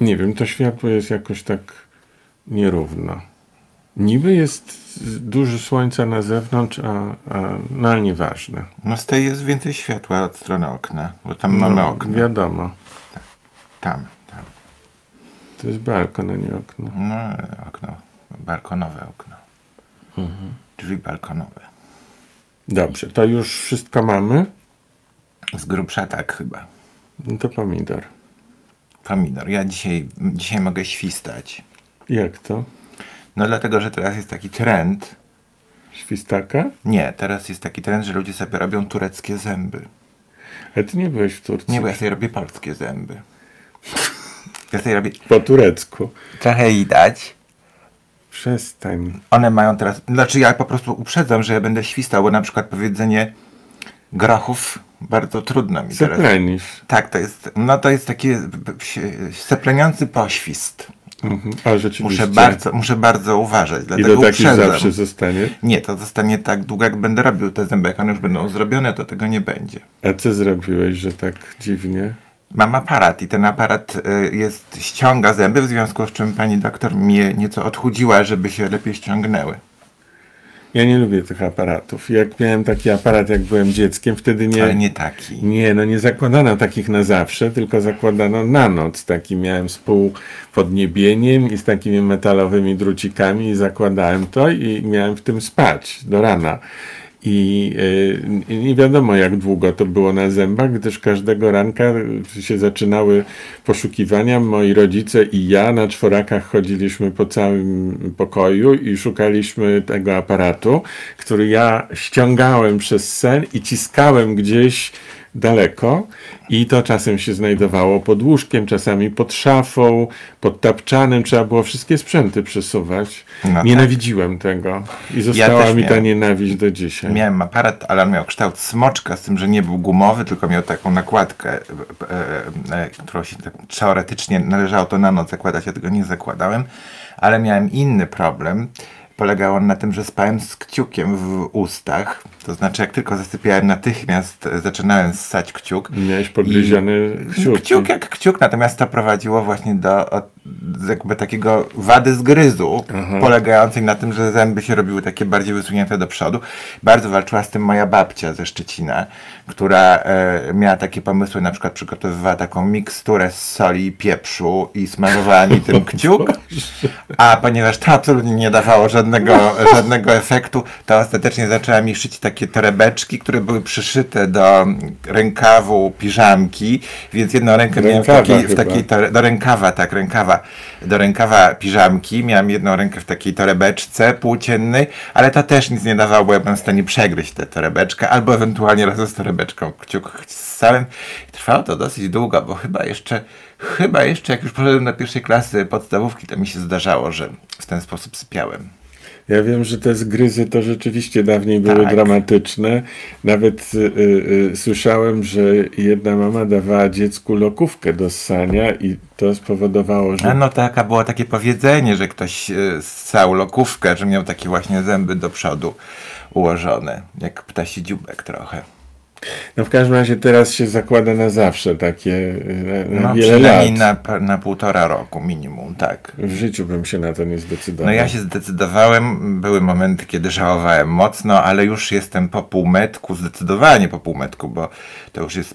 Nie wiem, to światło jest jakoś tak nierówno. Niby jest dużo słońca na zewnątrz, a, a no ale nieważne. No z tej jest więcej światła od strony okna, bo tam mamy No, okno. Wiadomo. Tam, tam. To jest balkon, a nie okno. No, okno. Balkonowe okno. Mhm. Drzwi balkonowe. Dobrze, to już wszystko mamy? Z grubsza tak chyba. No to pomidor. Pomidor. Ja dzisiaj, dzisiaj mogę świstać. Jak to? No dlatego, że teraz jest taki trend. Świstaka? Nie, teraz jest taki trend, że ludzie sobie robią tureckie zęby. A ty nie byłeś w Turcji? Nie, bo ja sobie robię polskie zęby. Ja sobie robię... Po turecku. Trochę widać. Przestań. One mają teraz... Znaczy ja po prostu uprzedzam, że ja będę świstał, bo na przykład powiedzenie grochów bardzo trudno mi teraz. Seplenisz. Tak, to jest... No to jest taki sepleniący poświst. Mhm. Muszę bardzo, muszę bardzo uważać, I dlatego to taki uprzedzam. zawsze zostanie. Nie, to zostanie tak długo, jak będę robił te zęby. Jak one już będą zrobione, to tego nie będzie. A co zrobiłeś, że tak dziwnie? Mam aparat i ten aparat y, jest, ściąga zęby, w związku z czym pani doktor mnie nieco odchudziła, żeby się lepiej ściągnęły. Ja nie lubię tych aparatów. Jak miałem taki aparat, jak byłem dzieckiem, wtedy nie. Ale nie taki. Nie, no nie zakładano takich na zawsze, tylko zakładano na noc. Taki miałem z pół podniebieniem i z takimi metalowymi drucikami i zakładałem to i miałem w tym spać do rana. I y, nie wiadomo jak długo to było na zębach, gdyż każdego ranka się zaczynały poszukiwania. Moi rodzice i ja na czworakach chodziliśmy po całym pokoju i szukaliśmy tego aparatu, który ja ściągałem przez sen i ciskałem gdzieś daleko i to czasem się znajdowało pod łóżkiem, czasami pod szafą, pod tapczanem, trzeba było wszystkie sprzęty przesuwać. No tak. Nienawidziłem tego i została też mi ta miałem. nienawiść do dzisiaj. Miałem aparat, ale on miał kształt smoczka, z tym, że nie był gumowy, tylko miał taką nakładkę, e, e, e, którą się tak, teoretycznie należało to na noc zakładać, ja tego nie zakładałem, ale miałem inny problem. Polegał on na tym, że spałem z kciukiem w ustach, to znaczy jak tylko zasypiałem natychmiast e, zaczynałem ssać kciuk. Miałeś podgryziony kciuk. Kciuk jak kciuk, natomiast to prowadziło właśnie do jakby takiego wady zgryzu, polegającej na tym, że zęby się robiły takie bardziej wysunięte do przodu. Bardzo walczyła z tym moja babcia ze Szczecina, która e, miała takie pomysły, na przykład przygotowywała taką miksturę z soli i pieprzu i smarowała mi tym kciuk, a ponieważ to absolutnie nie dawało żadnego, żadnego efektu, to ostatecznie zaczęła mi szyć takie torebeczki, które były przyszyte do rękawu piżamki, więc jedną rękę miałem w takiej, w takiej do rękawa, tak, rękawa, do rękawa piżamki, miałem jedną rękę w takiej torebeczce płóciennej, ale to też nic nie dawało, bo ja byłem w stanie przegryźć tę torebeczkę, albo ewentualnie razem z torebeczką kciuk ssałem. Trwało to dosyć długo, bo chyba jeszcze, chyba jeszcze jak już poszedłem do pierwszej klasy podstawówki, to mi się zdarzało, że w ten sposób sypiałem. Ja wiem, że te zgryzy to rzeczywiście dawniej były Tak. dramatyczne. Nawet y, y, y, słyszałem, że jedna mama dawała dziecku lokówkę do ssania i to spowodowało, A że no taka było takie powiedzenie, że ktoś y, ssał lokówkę, że miał takie właśnie zęby do przodu ułożone, jak ptasi dziubek trochę. No w każdym razie teraz się zakłada na zawsze takie na, na No wiele przynajmniej lat. na, na półtora roku minimum, tak. W życiu bym się na to nie zdecydował. No ja się zdecydowałem, były momenty, kiedy żałowałem mocno, ale już jestem po półmetku, zdecydowanie po półmetku, bo to już jest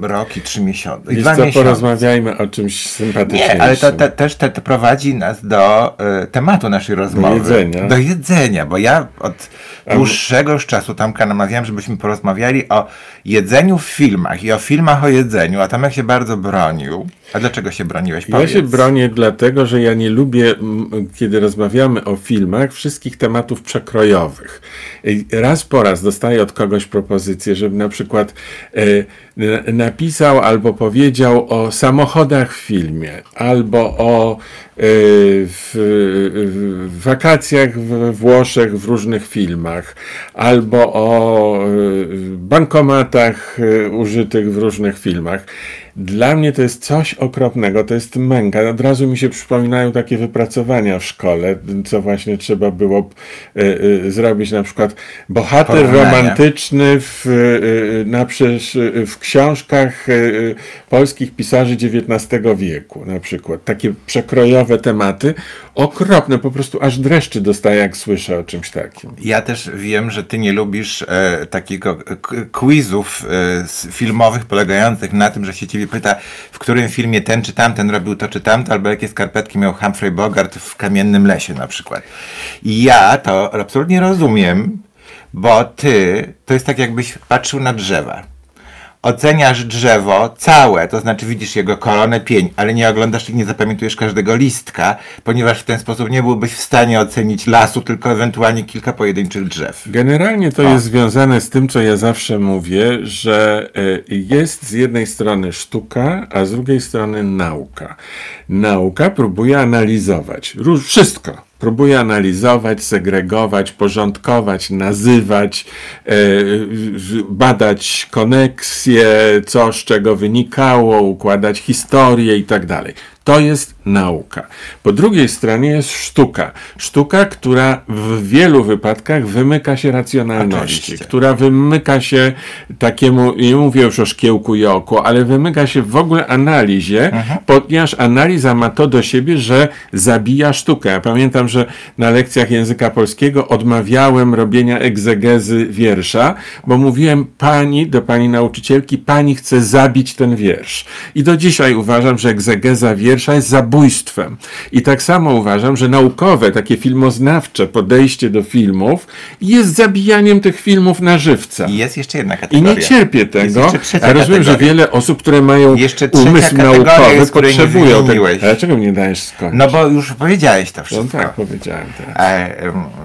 rok i trzy miesiące. I dwa co, miesiące. porozmawiajmy o czymś sympatyczniejszym. Nie, ale to te, też te, to prowadzi nas do e, tematu naszej rozmowy. jedzenia. Do jedzenia, bo ja od dłuższego już czasu Tamka namawiałem, żebyśmy porozmawiali o jedzeniu w filmach i o filmach o jedzeniu, a Tomek się bardzo bronił. A dlaczego się broniłeś? Ja Powiedz. się bronię dlatego, że ja nie lubię, kiedy rozmawiamy o filmach, wszystkich tematów przekrojowych. Raz po raz dostaję od kogoś propozycję, żebym na przykład e, napisał albo powiedział o samochodach w filmie, albo o e, w, w wakacjach w Włoszech w różnych filmach, albo o e, bankomatach e, użytych w różnych filmach. Dla mnie to jest coś okropnego, to jest męka. Od razu mi się przypominają takie wypracowania w szkole, co właśnie trzeba było y, y, zrobić. Na przykład bohater Porównania. romantyczny w, y, na przecież, w książkach polskich pisarzy XIX wieku. Na przykład takie przekrojowe tematy. Okropne, po prostu aż dreszczy dostaję, jak słyszę o czymś takim. Ja też wiem, że ty nie lubisz e, takiego quizów e, filmowych polegających na tym, że się ciebie pyta, w którym filmie ten czy tamten robił to czy tamto, albo jakie skarpetki miał Humphrey Bogart w Kamiennym Lesie na przykład. I ja to absolutnie rozumiem, bo ty, to jest tak jakbyś patrzył na drzewa. Oceniasz drzewo całe, to znaczy widzisz jego koronę, pień, ale nie oglądasz i nie zapamiętujesz każdego listka, ponieważ w ten sposób nie byłbyś w stanie ocenić lasu, tylko ewentualnie kilka pojedynczych drzew. Generalnie to jest związane z tym, co ja zawsze mówię, że e, jest z jednej strony sztuka, a z drugiej strony nauka. Nauka próbuje analizować wszystko. Próbuje analizować, segregować, porządkować, nazywać, e, badać koneksje, co z czego wynikało, układać historię i tak dalej. To jest nauka. Po drugiej stronie jest sztuka. Sztuka, która w wielu wypadkach wymyka się racjonalności, Oczywiście. która wymyka się takiemu, nie mówię już o szkiełku i oku, ale wymyka się w ogóle analizie, ponieważ analiza ma to do siebie, że zabija sztukę. Ja pamiętam, że na lekcjach języka polskiego odmawiałem robienia egzegezy wiersza, bo mówiłem pani, do pani nauczycielki, pani chce zabić ten wiersz. I do dzisiaj uważam, że egzegeza wiersza jest zabójstwem. I tak samo uważam, że naukowe, takie filmoznawcze podejście do filmów jest zabijaniem tych filmów na żywca. I jest jeszcze jedna I kategoria. nie cierpię tego. Ja rozumiem, że wiele osób, które mają Jeszcze umysł naukowy, jest, potrzebują tego. A dlaczego mnie dajesz skończyć? No bo już powiedziałeś to No wszystko. tak, powiedziałem teraz. E,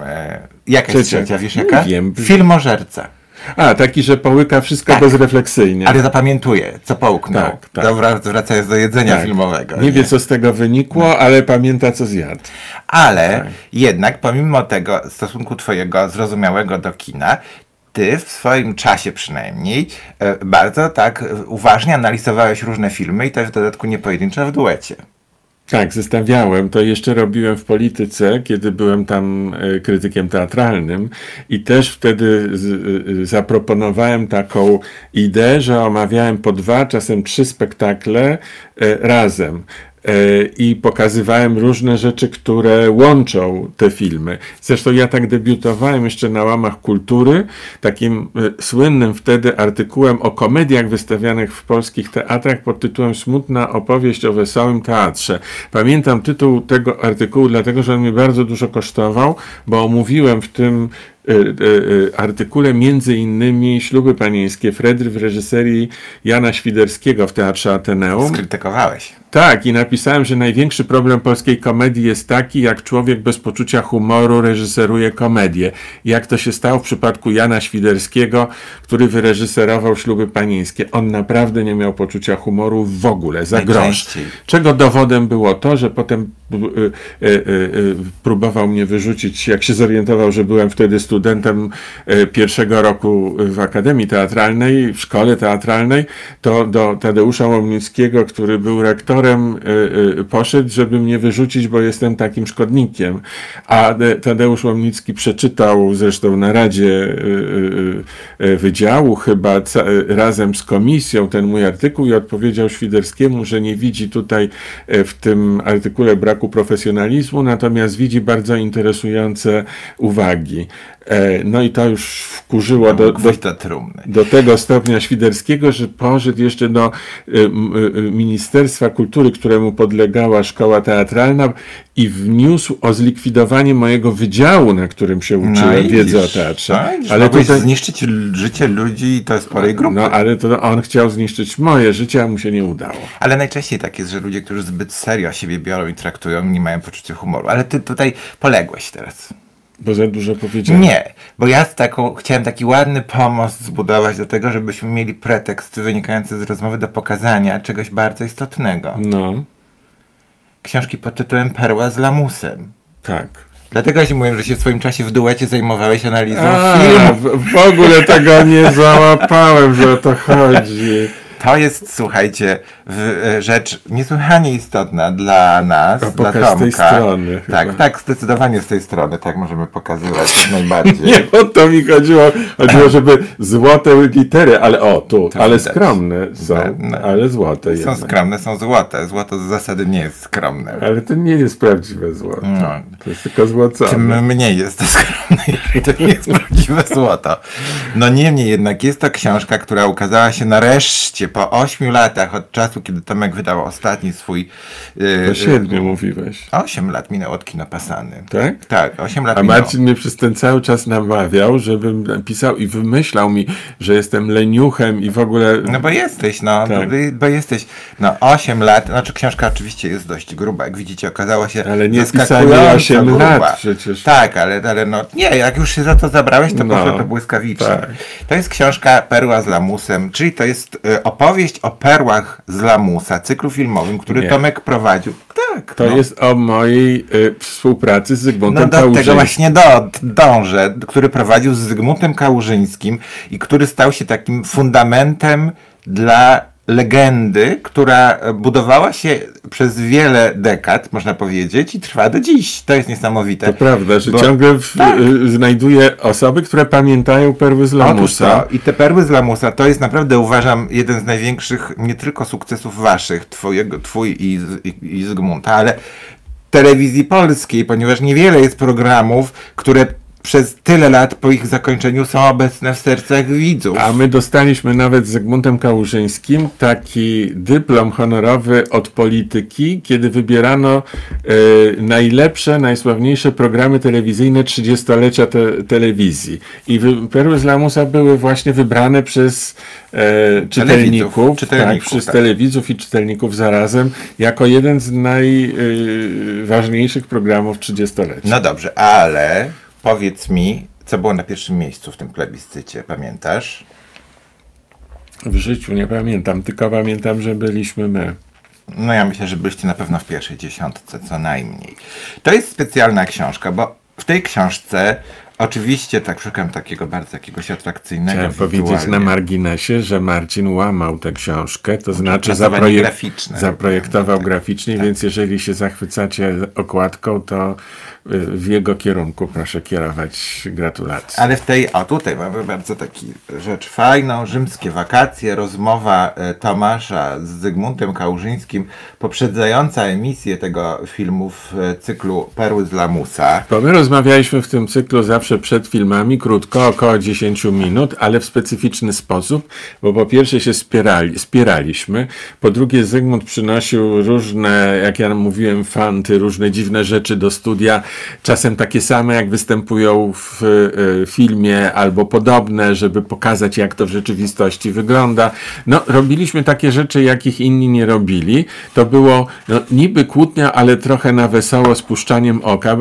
e, jaka jest Trzecia. wiesz jaka? wiem. Filmożerca. A, taki, że połyka wszystko Tak. bezrefleksyjnie. Ale zapamiętuje, co połknął. Tak, tak. Dobra, wracając do jedzenia Tak. filmowego. Nie wie, co z tego wynikło, ale pamięta, co zjadł. Ale Tak. jednak pomimo tego stosunku twojego zrozumiałego do kina, ty w swoim czasie przynajmniej e, bardzo tak uważnie analizowałeś różne filmy i też w dodatku nie pojedynczo w duecie. Tak, zestawiałem. To jeszcze robiłem w polityce, kiedy byłem tam e, krytykiem teatralnym i też wtedy e, zaproponowałem taką ideę, że omawiałem po dwa, czasem trzy spektakle e, razem. E, I pokazywałem różne rzeczy, które łączą te filmy. Zresztą ja tak debiutowałem jeszcze na łamach kultury, takim e, słynnym wtedy artykułem o komediach wystawianych w polskich teatrach pod tytułem Smutna opowieść o wesołym teatrze. Pamiętam tytuł tego artykułu, dlatego że on mnie bardzo dużo kosztował, bo omówiłem w tym artykule między innymi śluby panieńskie Fredry w reżyserii Jana Świderskiego w Teatrze Ateneum. Skrytykowałeś. Tak, i napisałem, że największy problem polskiej komedii jest taki, jak człowiek bez poczucia humoru reżyseruje komedię. Jak to się stało w przypadku Jana Świderskiego, który wyreżyserował śluby panieńskie. On naprawdę nie miał poczucia humoru w ogóle, za grosz. Czego dowodem było to, że potem y, y, y, y, próbował mnie wyrzucić, jak się zorientował, że byłem wtedy studentem pierwszego roku w Akademii Teatralnej, w szkole teatralnej, to do Tadeusza Łomnickiego, który był rektorem, poszedł, żeby mnie wyrzucić, bo jestem takim szkodnikiem. A de- Tadeusz Łomnicki przeczytał zresztą na Radzie Wydziału chyba razem z komisją ten mój artykuł i odpowiedział Świderskiemu, że nie widzi tutaj e, w tym artykule braku profesjonalizmu, natomiast widzi bardzo interesujące uwagi. E, No i to już wkurzyło do, do, do tego stopnia Świderskiego, że poszedł jeszcze do m, y, Ministerstwa Kultury, któremu podlegała szkoła teatralna i wniósł o zlikwidowanie mojego wydziału, na którym się uczyłem i wiedzy o teatrze. No, ale ale tutaj... zniszczyć życie ludzi i to sporej grupy. no ale to on chciał zniszczyć moje życie, a mu się nie udało. Ale najczęściej tak jest, że ludzie, którzy zbyt serio siebie biorą i traktują, nie mają poczucia humoru. Ale ty tutaj poległeś teraz. Bo za dużo powiedziałem. Nie, bo ja z taką, chciałem taki ładny pomost zbudować do tego, żebyśmy mieli pretekst wynikający z rozmowy do pokazania czegoś bardzo istotnego. No, Książki pod tytułem Perła z lamusem. tak. Dlatego ja mówiłem, że się w swoim czasie w duecie zajmowałeś analizą A, filmu. w, w ogóle tego nie załapałem, że o to chodzi. To jest, słuchajcie, e, rzecz niesłychanie istotna dla nas, A dla pokaż z Tomka. tej strony Tak, chyba. tak, zdecydowanie z tej strony, tak możemy pokazywać najbardziej. Nie, o to mi chodziło. Chodziło, żeby złote litery, ale o, tu, To ale widać. skromne są, No. ale złote Są jednak. skromne, są złote. Złoto z zasady nie jest skromne. Ale to nie jest prawdziwe złoto. No. To jest tylko złocone. Tym mniej jest to skromne, jeżeli to nie jest prawdziwe złoto. No niemniej jednak jest to książka, która ukazała się nareszcie po ośmiu latach od czasu, kiedy Tomek wydał ostatni swój... Yy, Po siedmiu mówiłeś. Osiem lat minęło od kina Pasany. Tak? Tak, osiem lat A minęło. Marcin mnie przez ten cały czas namawiał, żebym napisał i wymyślał mi, że jestem leniuchem i w ogóle. No bo jesteś, no, Tak. bo, bo jesteś, no 8 lat, znaczy książka oczywiście jest dość gruba, jak widzicie, okazała się Ale nie pisanie 8 gruba. lat przecież. Tak, ale, ale no, nie, jak już się za to zabrałeś, to No, poszło to błyskawicznie. tak. To jest książka Perła z lamusem, czyli to jest e, opowieść o perłach z lamusa, cyklu filmowym, który Nie. Tomek prowadził. Tak, To no. jest o mojej y, współpracy z No Zygmuntem do tego Kałużyńskim. właśnie do, dążę, który prowadził z Zygmuntem Kałużyńskim i który stał się takim fundamentem dla legendy, która budowała się przez wiele dekad, można powiedzieć, i trwa do dziś. To jest niesamowite. To prawda, że Bo- ciągle w, Tak. y, znajduję osoby, które pamiętają perły z lamusa. to, I te perły z lamusa to jest naprawdę uważam jeden z największych nie tylko sukcesów waszych, twojego, twój i, Z- i, i Zygmunta, ale telewizji polskiej, ponieważ niewiele jest programów, które przez tyle lat po ich zakończeniu są obecne w sercach widzów. A my dostaliśmy nawet z Zygmuntem Kałużyńskim taki dyplom honorowy od polityki, kiedy wybierano e, najlepsze, najsławniejsze programy telewizyjne 30-lecia te, telewizji. I Perły z Lamusa były właśnie wybrane przez e, czytelników, czytelników, tak, przez tak. telewidzów i czytelników zarazem, jako jeden z najważniejszych programów 30-lecia. No dobrze, ale powiedz mi, co było na pierwszym miejscu w tym plebiscycie, pamiętasz? W życiu nie pamiętam, tylko pamiętam, że byliśmy my. No ja myślę, że byliście na pewno w pierwszej dziesiątce, co najmniej. To jest specjalna książka, bo w tej książce oczywiście tak szukam takiego bardzo jakiegoś atrakcyjnego Chciałem powiedzieć na marginesie, że Marcin łamał tę książkę, to znaczy zaprojek- graficzne. zaprojektował Tak, graficznie, tak. więc jeżeli się zachwycacie okładką, to w jego kierunku. Proszę kierować. Gratulacje. Ale w tej, o tutaj mamy bardzo taki rzecz fajną, rzymskie wakacje, rozmowa e, Tomasza z Zygmuntem Kałużyńskim, poprzedzająca emisję tego filmu w e, cyklu Perły z Lamusa. Bo my rozmawialiśmy w tym cyklu zawsze przed filmami, krótko, około 10 minut, ale w specyficzny sposób, bo po pierwsze się spierali, spieraliśmy, po drugie Zygmunt przynosił różne, jak ja mówiłem, fanty, różne dziwne rzeczy do studia, czasem takie same, jak występują w e, filmie, albo podobne, żeby pokazać, jak to w rzeczywistości wygląda. No, robiliśmy takie rzeczy, jakich inni nie robili. To było no, niby kłótnia, ale trochę na wesoło, z puszczaniem oka. y,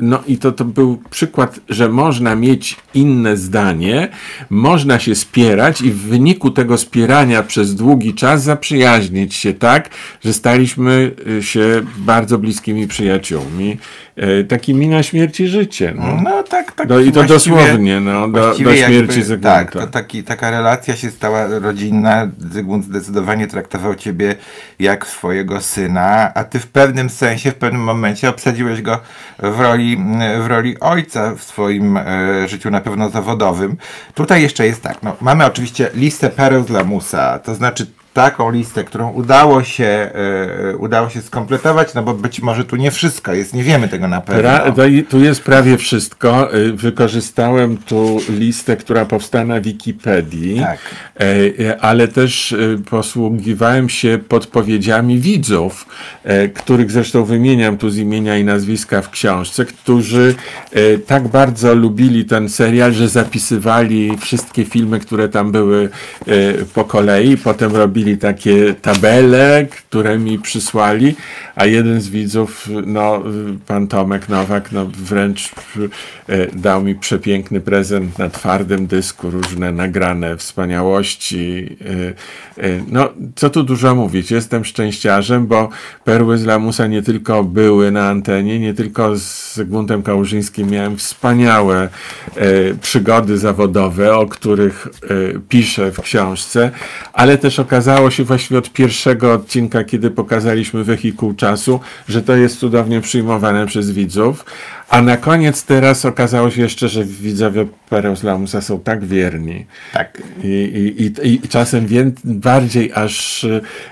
No i to, to był przykład, że można mieć inne zdanie, można się spierać i w wyniku tego spierania przez długi czas zaprzyjaźnić się tak, że staliśmy y, się bardzo bliskimi przyjaciółmi. Y, Takimi na śmierć i życie. No. No tak, tak. No i to dosłownie, no, do, do śmierci jakby- Zygmunta. Tak, to taki, taka relacja się stała rodzinna. Zygmunt zdecydowanie traktował ciebie jak swojego syna, a ty w pewnym sensie, w pewnym momencie obsadziłeś go w roli, w roli ojca w swoim e, życiu, na pewno zawodowym. Tutaj jeszcze jest tak, no, mamy oczywiście listę pereł z lamusa, to znaczy taką listę, którą udało się, e, udało się skompletować, no bo być może tu nie wszystko jest, nie wiemy tego na pewno. Pra, tu jest prawie wszystko. Y, Wykorzystałem tu listę, która powstała na Wikipedii, Tak. E, e, ale też y, posługiwałem się podpowiedziami widzów, e, których zresztą wymieniam tu z imienia i nazwiska w książce, którzy e, tak bardzo lubili ten serial, że zapisywali wszystkie filmy, które tam były e, po kolei. Potem robili takie tabele, które mi przysłali, a jeden z widzów, no, pan Tomek Nowak, no, wręcz e, dał mi przepiękny prezent na twardym dysku, różne nagrane wspaniałości. e, e, No, co tu dużo mówić, jestem szczęściarzem, bo Perły z Lamusa nie tylko były na antenie, nie tylko z Zygmuntem Kałużyńskim miałem wspaniałe przygody zawodowe, o których piszę w książce, ale też okazało okazało się właściwie od pierwszego odcinka, kiedy pokazaliśmy wehikuł czasu, że to jest cudownie przyjmowane przez widzów. A na koniec teraz okazało się jeszcze, że widzowie Lamusa są tak wierni. Tak. I, i, i, i czasem wię, bardziej aż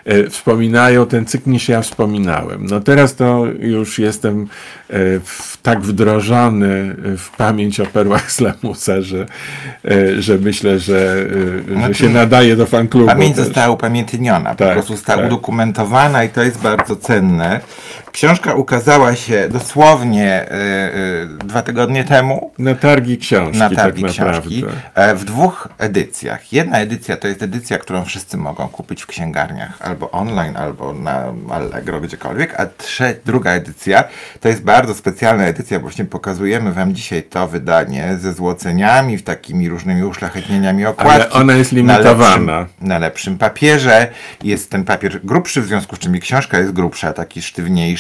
e, wspominają ten cykl niż ja wspominałem. No teraz to już jestem e, w, tak wdrożony w pamięć o perłach z Lamusa, że, e, że myślę, że, e, że się nadaje do fanklubu. Pamięć też. została upamiętniona, po Tak, prostu została tak. udokumentowana i to jest bardzo cenne. Książka ukazała się dosłownie e, e, dwa tygodnie temu Na targi książki, na targi tak książki e, w dwóch edycjach. Jedna edycja to jest edycja, którą wszyscy mogą kupić w księgarniach albo online, albo na Allegro, gdziekolwiek, a trze- druga edycja to jest bardzo specjalna edycja, właśnie pokazujemy wam dzisiaj to wydanie ze złoceniami, w takimi różnymi uszlachetnieniami okładki. ona jest Na limitowana. lepszym, na lepszym papierze. Jest ten papier grubszy, w związku z czym i książka jest grubsza, taki sztywniejszy.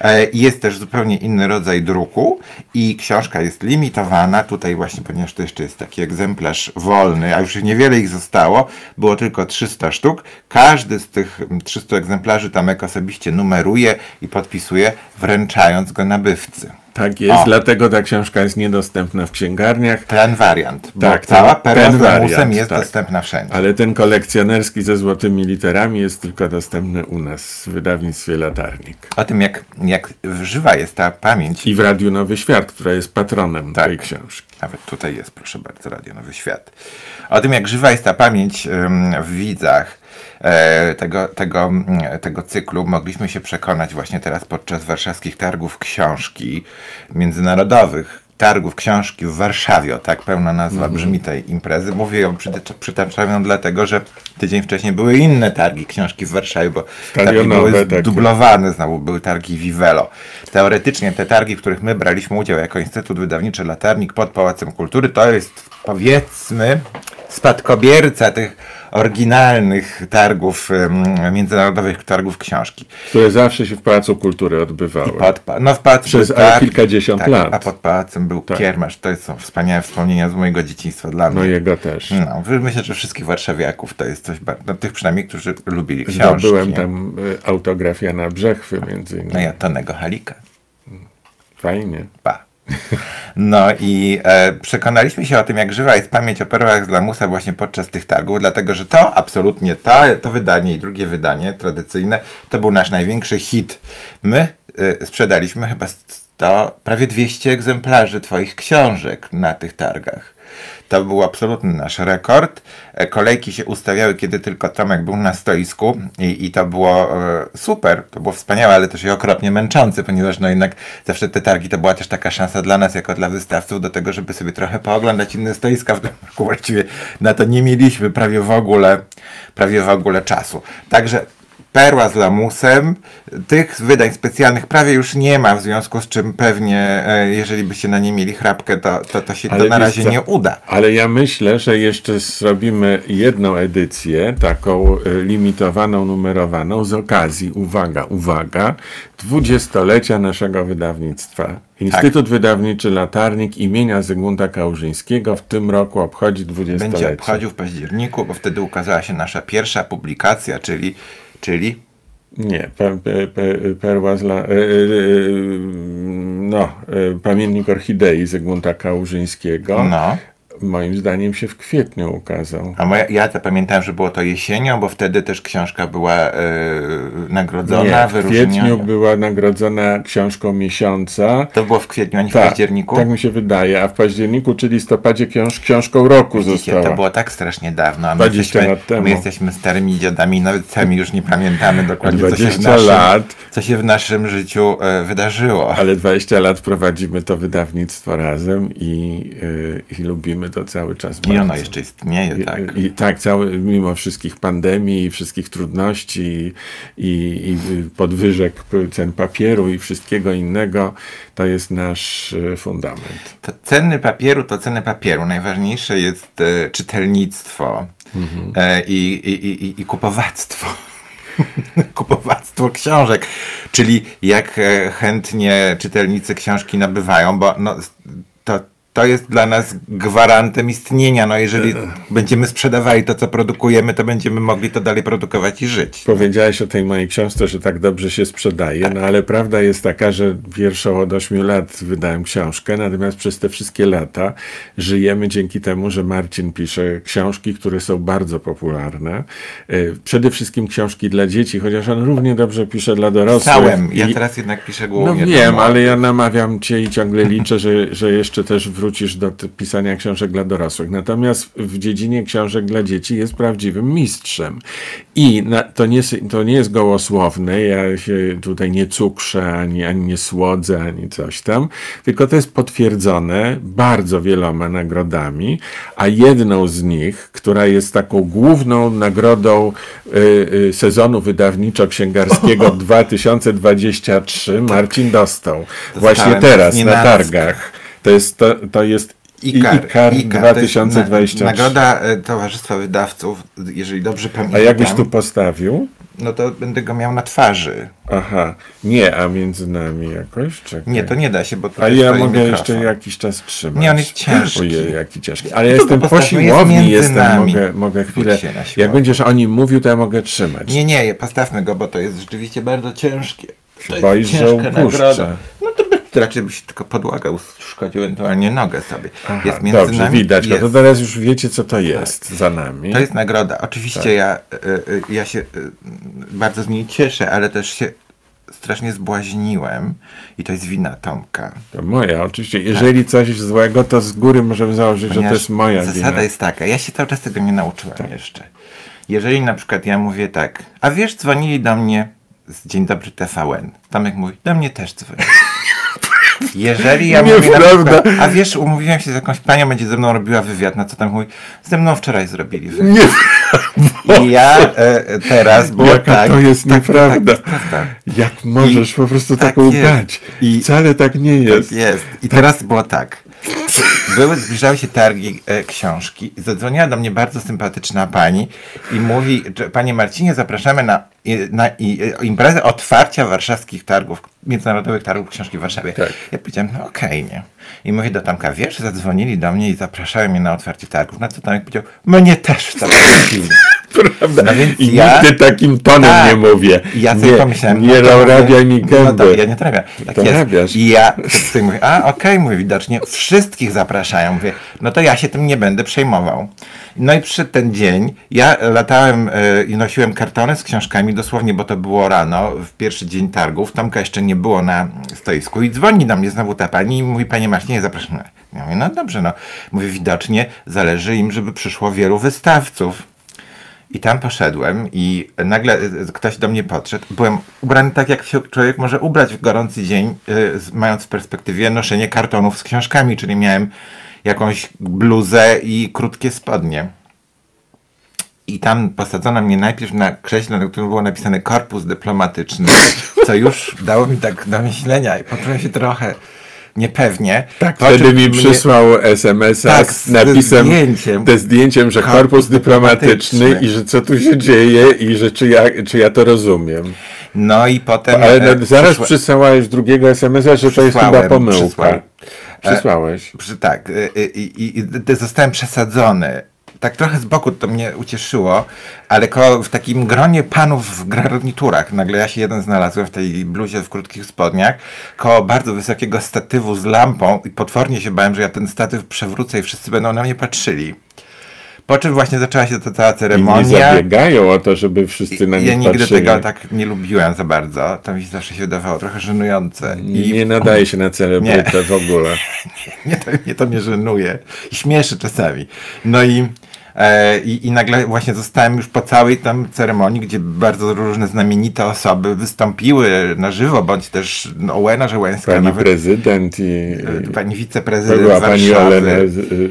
E, i Jest też zupełnie inny rodzaj druku i książka jest limitowana. Tutaj właśnie, ponieważ to jeszcze jest taki egzemplarz wolny, a już niewiele ich zostało, było tylko 300 sztuk. Każdy z tych mm, 300 egzemplarzy Tomek osobiście numeruje i podpisuje, wręczając go nabywcy. Tak jest, O. dlatego ta książka jest niedostępna w księgarniach. Ten wariant, bo Tak, cała perła z lamusem jest tak. dostępna wszędzie. Ale ten kolekcjonerski ze złotymi literami jest tylko dostępny u nas w wydawnictwie Latarnik. O tym, jak, jak żywa jest ta pamięć. I w Radiu Nowy Świat, która jest patronem Tak. tej książki. Nawet tutaj jest, proszę bardzo, Radio Nowy Świat. O tym, jak żywa jest ta pamięć w widzach tego, tego, mm, tego cyklu, mogliśmy się przekonać właśnie teraz podczas warszawskich targów książki międzynarodowych. Targów książki w Warszawie, tak pełna nazwa Mhm. brzmi tej imprezy. Mówię ją przytacz- przytaczam ją dlatego, że tydzień wcześniej były inne targi książki w Warszawie, bo targi były dublowane, znowu były targi Vivelo. Teoretycznie te targi, w których my braliśmy udział jako Instytut Wydawniczy Latarnik pod Pałacem Kultury, to jest powiedzmy spadkobierca tych oryginalnych targów, międzynarodowych targów książki. Które zawsze się w Pałacu Kultury odbywały. Pod, no w pałacu Przez ale kilkadziesiąt lat. A pod pałacem był Tak. kiermasz. To są wspaniałe wspomnienia z mojego dzieciństwa dla No mnie. jego też. No, myślę, że wszystkich warszawiaków to jest coś bardzo, no, tych przynajmniej, którzy lubili książki. Zdobyłem tam y, autograf Jana Brzechwy między innymi. No ja Tonego Halika. Fajnie. Pa. No i e, przekonaliśmy się o tym, jak żywa jest pamięć o perłach z lamusa właśnie podczas tych targów, dlatego że to absolutnie to, to wydanie i drugie wydanie tradycyjne to był nasz największy hit. My e, sprzedaliśmy chyba 100, prawie 200 egzemplarzy Twoich książek na tych targach. To był absolutny nasz rekord. E, Kolejki się ustawiały, kiedy tylko Tomek był na stoisku i, i to było e, super, to było wspaniałe, ale też i okropnie męczące, ponieważ no jednak zawsze te targi to była też taka szansa dla nas, jako dla wystawców, do tego, żeby sobie trochę pooglądać inne stoiska. W roku właściwie na to nie mieliśmy prawie w ogóle, prawie w ogóle czasu. Także Perła z lamusem. Tych wydań specjalnych prawie już nie ma, w związku z czym pewnie, e, jeżeli byście na nie mieli chrapkę, to, to, to się to Ale na wiesz razie co? nie uda. Ale ja myślę, że jeszcze zrobimy jedną edycję, taką y, limitowaną, numerowaną z okazji, uwaga, uwaga, dwudziestolecia naszego wydawnictwa. Instytut Wydawniczy Latarnik imienia Zygmunta Kałużyńskiego w tym roku obchodzi Będzie dwudziestolecie. obchodził w październiku, bo wtedy ukazała się nasza pierwsza publikacja, czyli, czyli Nie, pe, pe, pe, perła z la, e, e, e, no, pamiętnik orchidei Zygmunta Kałużyńskiego. no. Moim zdaniem się w kwietniu ukazał. A moja, ja zapamiętałem, że było to jesienią, bo wtedy też książka była e, nagrodzona, Nie, w kwietniu była nagrodzona książką miesiąca. To było w kwietniu, a nie w Tak, październiku? tak mi się wydaje, a w październiku czy listopadzie książ, książką roku Widzicie, została. to było tak strasznie dawno, a my 20 jesteśmy, lat temu. my jesteśmy starymi dziadami, nawet sami już nie pamiętamy dokładnie, co się, w 20 naszym, lat. co się w naszym życiu e, wydarzyło. Ale 20 lat prowadzimy to wydawnictwo razem i, yy, i lubimy to cały czas I ono bardzo. jeszcze istnieje, tak. I, I tak, cały, mimo wszystkich pandemii i wszystkich trudności i, i, podwyżek cen papieru i wszystkiego innego, to jest nasz e, fundament. To ceny papieru to ceny papieru. Najważniejsze jest e, czytelnictwo Mhm. e, i, i, i, i kupowactwo. kupowactwo książek, czyli jak e, chętnie czytelnicy książki nabywają, bo no, to to jest dla nas gwarantem istnienia. No jeżeli będziemy sprzedawali to, co produkujemy, to będziemy mogli to dalej produkować i żyć. Powiedziałeś o tej mojej książce, że tak dobrze się sprzedaje, no ale prawda jest taka, że wierszą od 8 lat wydałem książkę, natomiast przez te wszystkie lata żyjemy dzięki temu, że Marcin pisze książki, które są bardzo popularne. Y, Przede wszystkim książki dla dzieci, chociaż on równie dobrze pisze dla dorosłych. Całem. Ja teraz jednak piszę No głównie. dla wiem, ale ja namawiam cię i ciągle liczę, że, że jeszcze też wrócisz do pisania książek dla dorosłych. Natomiast w dziedzinie książek dla dzieci jest prawdziwym mistrzem. I na, to, nie, to nie jest gołosłowne, ja się tutaj nie cukrzę, ani, ani nie słodzę, ani coś tam, tylko to jest potwierdzone bardzo wieloma nagrodami, a jedną z nich, która jest taką główną nagrodą y, y, sezonu wydawniczo-księgarskiego 2023, Marcin dostał. Właśnie teraz, na targach. To jest, to, to jest Ikar, Ikar, Ikar, to jest 2023. Na, nagroda e, Towarzystwa Wydawców, jeżeli dobrze A pamiętam, jakbyś tu postawił? no to będę go miał na twarzy. Aha, nie, a między nami jakoś? Czekaj. Nie, to nie da się, bo to A jest ja mogę mikrofon. jeszcze jakiś czas trzymać. Nie, on jest ciężki. Ojej, jaki ciężki. Ale ja No jestem po postawmy, jest jestem, nami. mogę, mogę chwilę. Jak będziesz o nim mówił, to ja mogę trzymać. Nie, nie, postawmy go, bo to jest rzeczywiście bardzo ciężkie. To jest boisz, że upuszczę. nagroda. No to raczej byś tylko podłaga uszkodził, ewentualnie nogę sobie. Aha, jest między dobrze, nami. widać. No Jest. to teraz już wiecie, co to jest za nami. To jest nagroda. Oczywiście ja, y, y, ja się y, bardzo z niej cieszę, ale też się strasznie zbłaźniłem i to jest wina Tomka. To moja, oczywiście. Jeżeli coś złego, to z góry możemy założyć, że to Ponieważ jest moja Zasada wina. Tak. jest taka, ja się cały czas tego nie nauczyłem jeszcze. Jeżeli na przykład ja mówię tak, a wiesz, dzwonili do mnie z Dzień Dobry TVN. Tomek mówi, do mnie też dzwonili. Jeżeli ja mówię na Nieprawda. przykład, a wiesz, umówiłem się z jakąś panią, będzie ze mną robiła wywiad, na co tam mówi, ze mną wczoraj zrobili wywiad. Nie, I ja e, teraz było jaka tak. to jest tak, nieprawda. Tak, tak. Jak możesz I- po prostu tak taką jest. dać? I- Wcale tak nie jest. Tak jest. I teraz było tak. Były, zbliżały się targi e, książki. i Zadzwoniła do mnie bardzo sympatyczna pani i mówi, że panie Marcinie, zapraszamy na, i- na i, e, imprezę otwarcia warszawskich targów, międzynarodowych targów książki w Warszawie. Tak. Ja powiedziałem, no okej, nie. I mówię do Tomka, wiesz, zadzwonili do mnie i zapraszają mnie na otwarcie targów. Na co Tomek powiedział, mnie też zaprosili. Prawda? No więc I ja- nigdy takim tonem Tak. nie mówię. Ja sobie nie, pomyślałem, nie no rabiaj mi No to, ja nie trafiam. Tak To jest. rabiasz. I ja sobie mówię, a okej, mówię, widocznie wszystkich zapraszają. Mówię, no to ja się tym nie będę przejmował. No i przyszedł ten dzień, ja latałem e, i nosiłem kartony z książkami dosłownie, bo to było rano, w pierwszy dzień targów. Tomka jeszcze nie było na stoisku i dzwoni do mnie znowu ta pani i mówi, panie Marcinie, zapraszam. Ja mówię, no dobrze, no. Mówię, widocznie zależy im, żeby przyszło wielu wystawców. I tam poszedłem i nagle y, ktoś do mnie podszedł. Byłem ubrany tak, jak się człowiek może ubrać w gorący dzień, z- mając w perspektywie noszenie kartonów z książkami, czyli miałem jakąś bluzę i krótkie spodnie. I tam posadzono mnie najpierw na krześle, na którym było napisane korpus dyplomatyczny, co już dało mi tak do myślenia i poczułem się trochę niepewnie. Tak, Po wtedy mi przysłał SMS-a Tak, z napisem, zdjęciem. te zdjęciem, że Korpus korpus dyplomatyczny dyplomatyczny. i że co tu się dzieje i że czy ja, czy ja to rozumiem. No i potem... Ale e, no, zaraz przyszła- przysłałeś drugiego SMS-a, że to jest chyba pomyłka. przysłałem. Przysłałeś. Przy, tak, i, i, i zostałem przesadzony. Tak trochę z boku to mnie ucieszyło, ale w takim gronie panów w garniturach, nagle ja się jeden znalazłem w tej bluzie w krótkich spodniach, koło bardzo wysokiego statywu z lampą i potwornie się bałem, że ja ten statyw przewrócę i wszyscy będą na mnie patrzyli. Po czym właśnie zaczęła się ta cała I nie ceremonia. zabiegają o to, żeby wszyscy na Ja nich nigdy patrzyli. tego tak nie lubiłem za bardzo. To mi zawsze się wydawało trochę żenujące. I nie nadaje się na celebrytę w ogóle. Nie, to, mnie to mnie żenuje i śmieszy czasami. No i, i, i nagle właśnie zostałem już po całej tam ceremonii, gdzie bardzo różne znamienite osoby wystąpiły na żywo, bądź też no, Ołena Żołęska, Pani nawet prezydent i, e, pani wiceprezydent była pani. Olena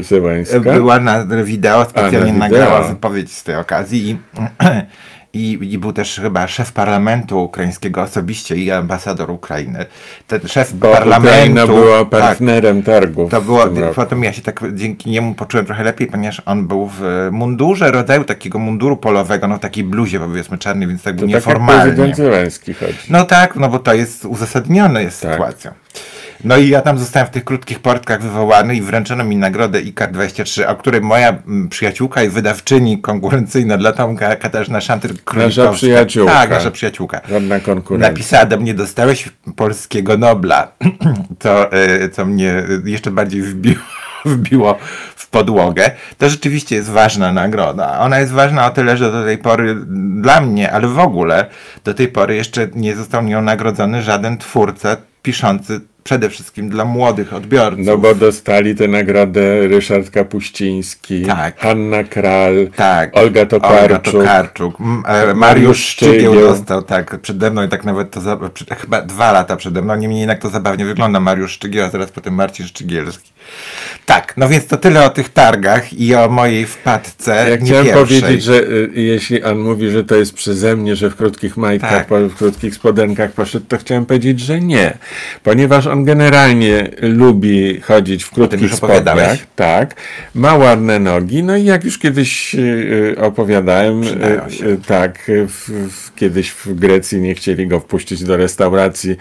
Zełańska. Była na wideo, specjalnie na nagrała wideo. wypowiedź z tej okazji i, i, i był też chyba szef parlamentu ukraińskiego osobiście i ambasador Ukrainy. Ten szef Bo parlamentu... Ukraina była tak, partnerem targów. to było, potem ja się tak dzięki niemu poczułem trochę lepiej, ponieważ on był w mundurze, rodzaju takiego munduru polowego, no w takiej bluzie powiedzmy czarnej, więc tak był To tak jak nieformalnie. prezydent Zełański chodzi. No tak, no bo to jest uzasadnione jest Tak. sytuacją. No i ja tam zostałem w tych krótkich portkach wywołany i wręczono mi nagrodę IKAR 23, o której moja mm, przyjaciółka i wydawczyni konkurencyjna dla Tomka Katarzyna szantyr Nasza przyjaciółka. Tak, nasza przyjaciółka. Żadna konkurencja. Napisała do mnie, dostałeś polskiego Nobla, to, y, co mnie jeszcze bardziej wbiło, wbiło w podłogę. To rzeczywiście jest ważna nagroda. Ona jest ważna o tyle, że do tej pory dla mnie, ale w ogóle do tej pory jeszcze nie został nią nagrodzony żaden twórca piszący przede wszystkim dla młodych odbiorców. No bo dostali tę nagrodę Ryszard Kapuściński, Tak. Anna Kral, Tak. Olga Tokarczuk. Olga Tokarczuk. E, Mariusz Szczygieł dostał, tak, przede mną i tak nawet to, za, chyba dwa lata przede mną, niemniej jednak to zabawnie wygląda, Mariusz Szczygieł, a zaraz potem Marcin Szczygielski. Tak, no więc to tyle o tych targach i o mojej wpadce, Ja chciałem pierwszej. powiedzieć, że y, jeśli on mówi, że to jest przeze mnie, że w krótkich majtkach, Tak. w krótkich spodenkach poszedł, to chciałem powiedzieć, że nie. Ponieważ on generalnie lubi chodzić w krótkich spodniach. Tak. Ma ładne nogi. No i jak już kiedyś y, y, opowiadałem, y, tak, w, w, kiedyś w Grecji nie chcieli go wpuścić do restauracji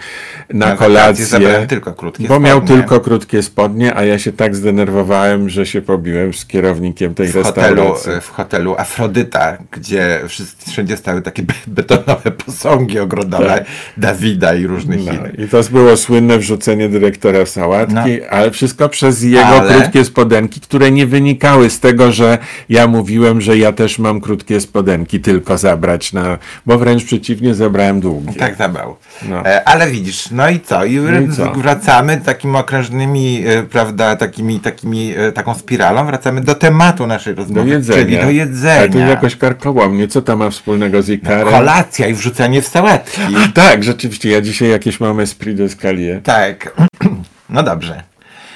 na, Na kolację. tylko krótkie Bo miał spodnie. tylko krótkie spodnie, a ja się tak zdenerwowałem, że się pobiłem z kierownikiem tej w hotelu, restauracji. w hotelu Afrodyta, gdzie wszędzie stały takie be- betonowe posągi ogrodowe Dawida i różnych Tak. No, innych. I to było słynne wrzucenie dyrektora sałatki, No. ale wszystko przez jego Ale- krótkie spodenki, które nie wynikały z tego, że ja mówiłem, że ja też mam krótkie spodenki tylko zabrać na, bo wręcz przeciwnie, zabrałem długie. Tak zabrał. No. E, ale widzisz, no i co? I, i co? wracamy takimi okrężnymi, e, prawda, takimi, takimi, e, taką spiralą, wracamy do tematu naszej Do rozmowy, jedzenia. czyli do Ale to jedzenia. jakoś karkołomnie. Co to ma wspólnego z Ikarem? Kolacja i wrzucenie w sałatki. A, tak, rzeczywiście. Ja dzisiaj jakieś mam esprit d'escalier. tak. No dobrze.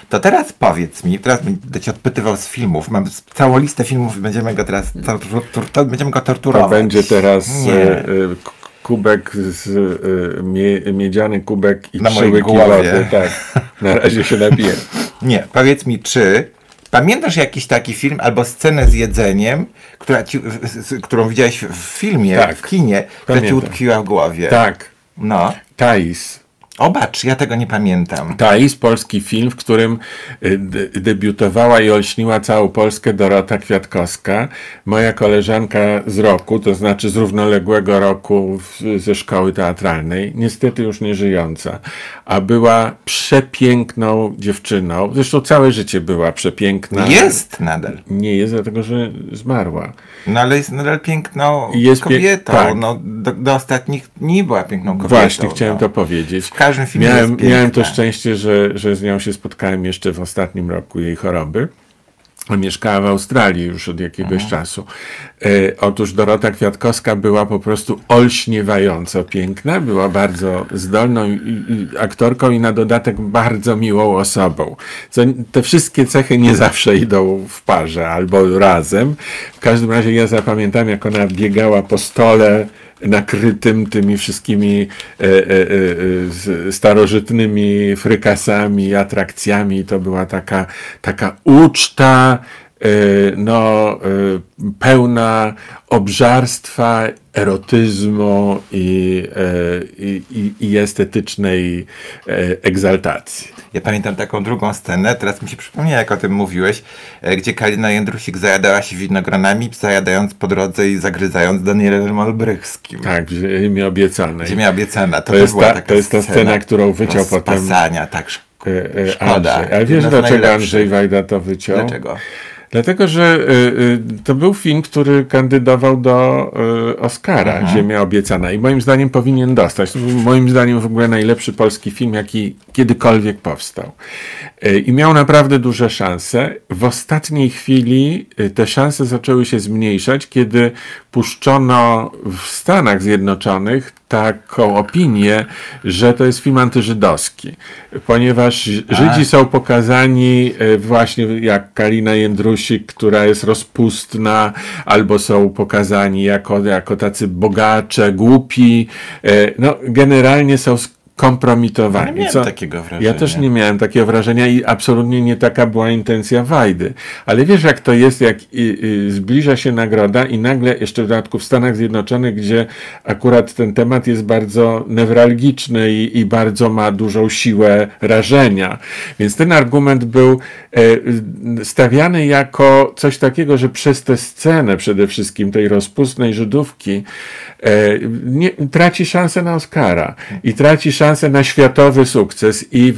To teraz powiedz mi, teraz będę cię odpytywał z filmów. Mam całą listę filmów i będziemy go teraz, tortur, będziemy go To torturować. będzie teraz e, e, kubek z e, mie, miedziany kubek i Na trzy łyki wody. Tak. Na razie się napiję. Nie, powiedz mi, czy pamiętasz jakiś taki film albo scenę z jedzeniem, która ci, którą widziałeś w filmie, Tak. w kinie, która ci utkwiła w głowie? Tak. No. Thais. Obacz, ja tego nie pamiętam. Thais, polski film, w którym y, de- debiutowała i olśniła całą Polskę Dorota Kwiatkowska, moja koleżanka z roku, to znaczy z równoległego roku w, ze szkoły teatralnej, niestety już nie żyjąca, a była przepiękną dziewczyną, zresztą całe życie była przepiękna. Jest nadal. Nie jest, dlatego że zmarła. No ale jest nadal piękną Jest kobietą. tak. No, do, do ostatnich dni była piękną kobietą. Właśnie, chciałem no. to powiedzieć. Każdym filmie miałem, jest piękna. miałem to szczęście, że, że z nią się spotkałem jeszcze w ostatnim roku jej choroby. Mieszkała w Australii już od jakiegoś czasu. E, otóż Dorota Kwiatkowska była po prostu olśniewająco piękna, była bardzo zdolną i, i, aktorką i na dodatek bardzo miłą osobą. Co, te wszystkie cechy nie zawsze idą w parze albo razem. W każdym razie ja zapamiętam, jak ona biegała po stole nakrytym tymi wszystkimi e, e, e, e, starożytnymi frykasami, atrakcjami. To była taka, taka uczta, no, e, pełna obżarstwa, erotyzmu i, e, i, i, estetycznej e, egzaltacji. Ja pamiętam taką drugą scenę, teraz mi się przypomniała, jak o tym mówiłeś, e, gdzie Kalina Jędrusik zajadała się winogronami, zajadając po drodze i zagryzając Danielem Olbrychskim. Tak, w ziemi obiecanej. Ziemia obiecana. To, To jest była ta- taka to jest ta scena, którą wyciął potem- rozpasania, tak. szk- E, e, Szkoda. Andrzej. Ale wiesz, dlaczego najlepszych. Andrzej Wajda to wyciął? Dlaczego? Dlatego, że y, y, to był film, który kandydował do y, Oscara, Mhm. Ziemia Obiecana i moim zdaniem powinien dostać. To był moim zdaniem w ogóle najlepszy polski film, jaki kiedykolwiek powstał. I miał naprawdę duże szanse. W ostatniej chwili te szanse zaczęły się zmniejszać, kiedy puszczono w Stanach Zjednoczonych taką opinię, że to jest film antyżydowski, ponieważ Żydzi są pokazani e, właśnie jak Kalina Jędrusik, która jest rozpustna, albo są pokazani jako, jako tacy bogacze, głupi. E, No, generalnie są kompromitowani. Ja nie miałem takiego wrażenia. Ja też nie miałem takiego wrażenia i absolutnie nie taka była intencja Wajdy. Ale wiesz, jak to jest, jak i, i zbliża się nagroda i nagle, jeszcze w dodatku w Stanach Zjednoczonych, gdzie akurat ten temat jest bardzo newralgiczny i, i bardzo ma dużą siłę rażenia. Więc ten argument był e, stawiany jako coś takiego, że przez tę scenę przede wszystkim tej rozpustnej Żydówki e, nie, traci szansę na Oscara i traci szansę na światowy sukces i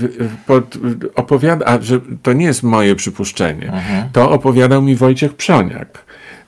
pod, opowiada, a że to nie jest moje przypuszczenie, to opowiadał mi Wojciech Przoniak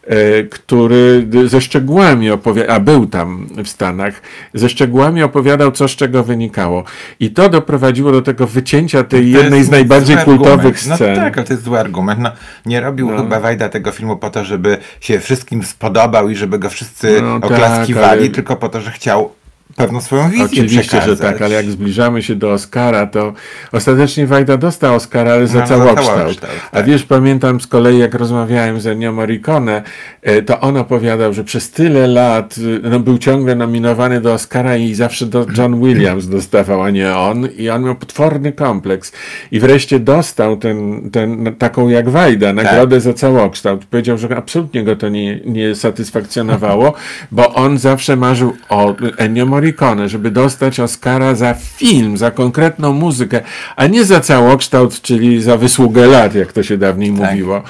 e, który ze szczegółami opowiadał, a był tam w Stanach, ze szczegółami opowiadał, co z czego wynikało. I to doprowadziło do tego wycięcia tej To jednej z najbardziej kultowych argument. scen. No tak, ale to jest zły argument. No, nie robił chyba Wajda tego filmu po to, żeby się wszystkim spodobał i żeby go wszyscy No tak, oklaskiwali, ale- tylko po to, że chciał pewną swoją wizję Oczywiście, przekazać. że tak, ale jak zbliżamy się do Oscara, to ostatecznie Wajda dostał Oscara, ale za No, za całokształt. całokształt, A tak. wiesz, pamiętam z kolei, jak rozmawiałem z Ennio Morricone, e, to on opowiadał, że przez tyle lat e, no, był ciągle nominowany do Oscara i zawsze do John Williams dostawał, a nie on. I on miał potworny kompleks. I wreszcie dostał ten, ten, taką jak Wajda, nagrodę za całokształt. Powiedział, że absolutnie go to nie, nie satysfakcjonowało, bo on zawsze marzył o Ennio Morricone, żeby dostać Oscara za film, za konkretną muzykę, a nie za całokształt, czyli za wysługę lat, jak to się dawniej mówiło.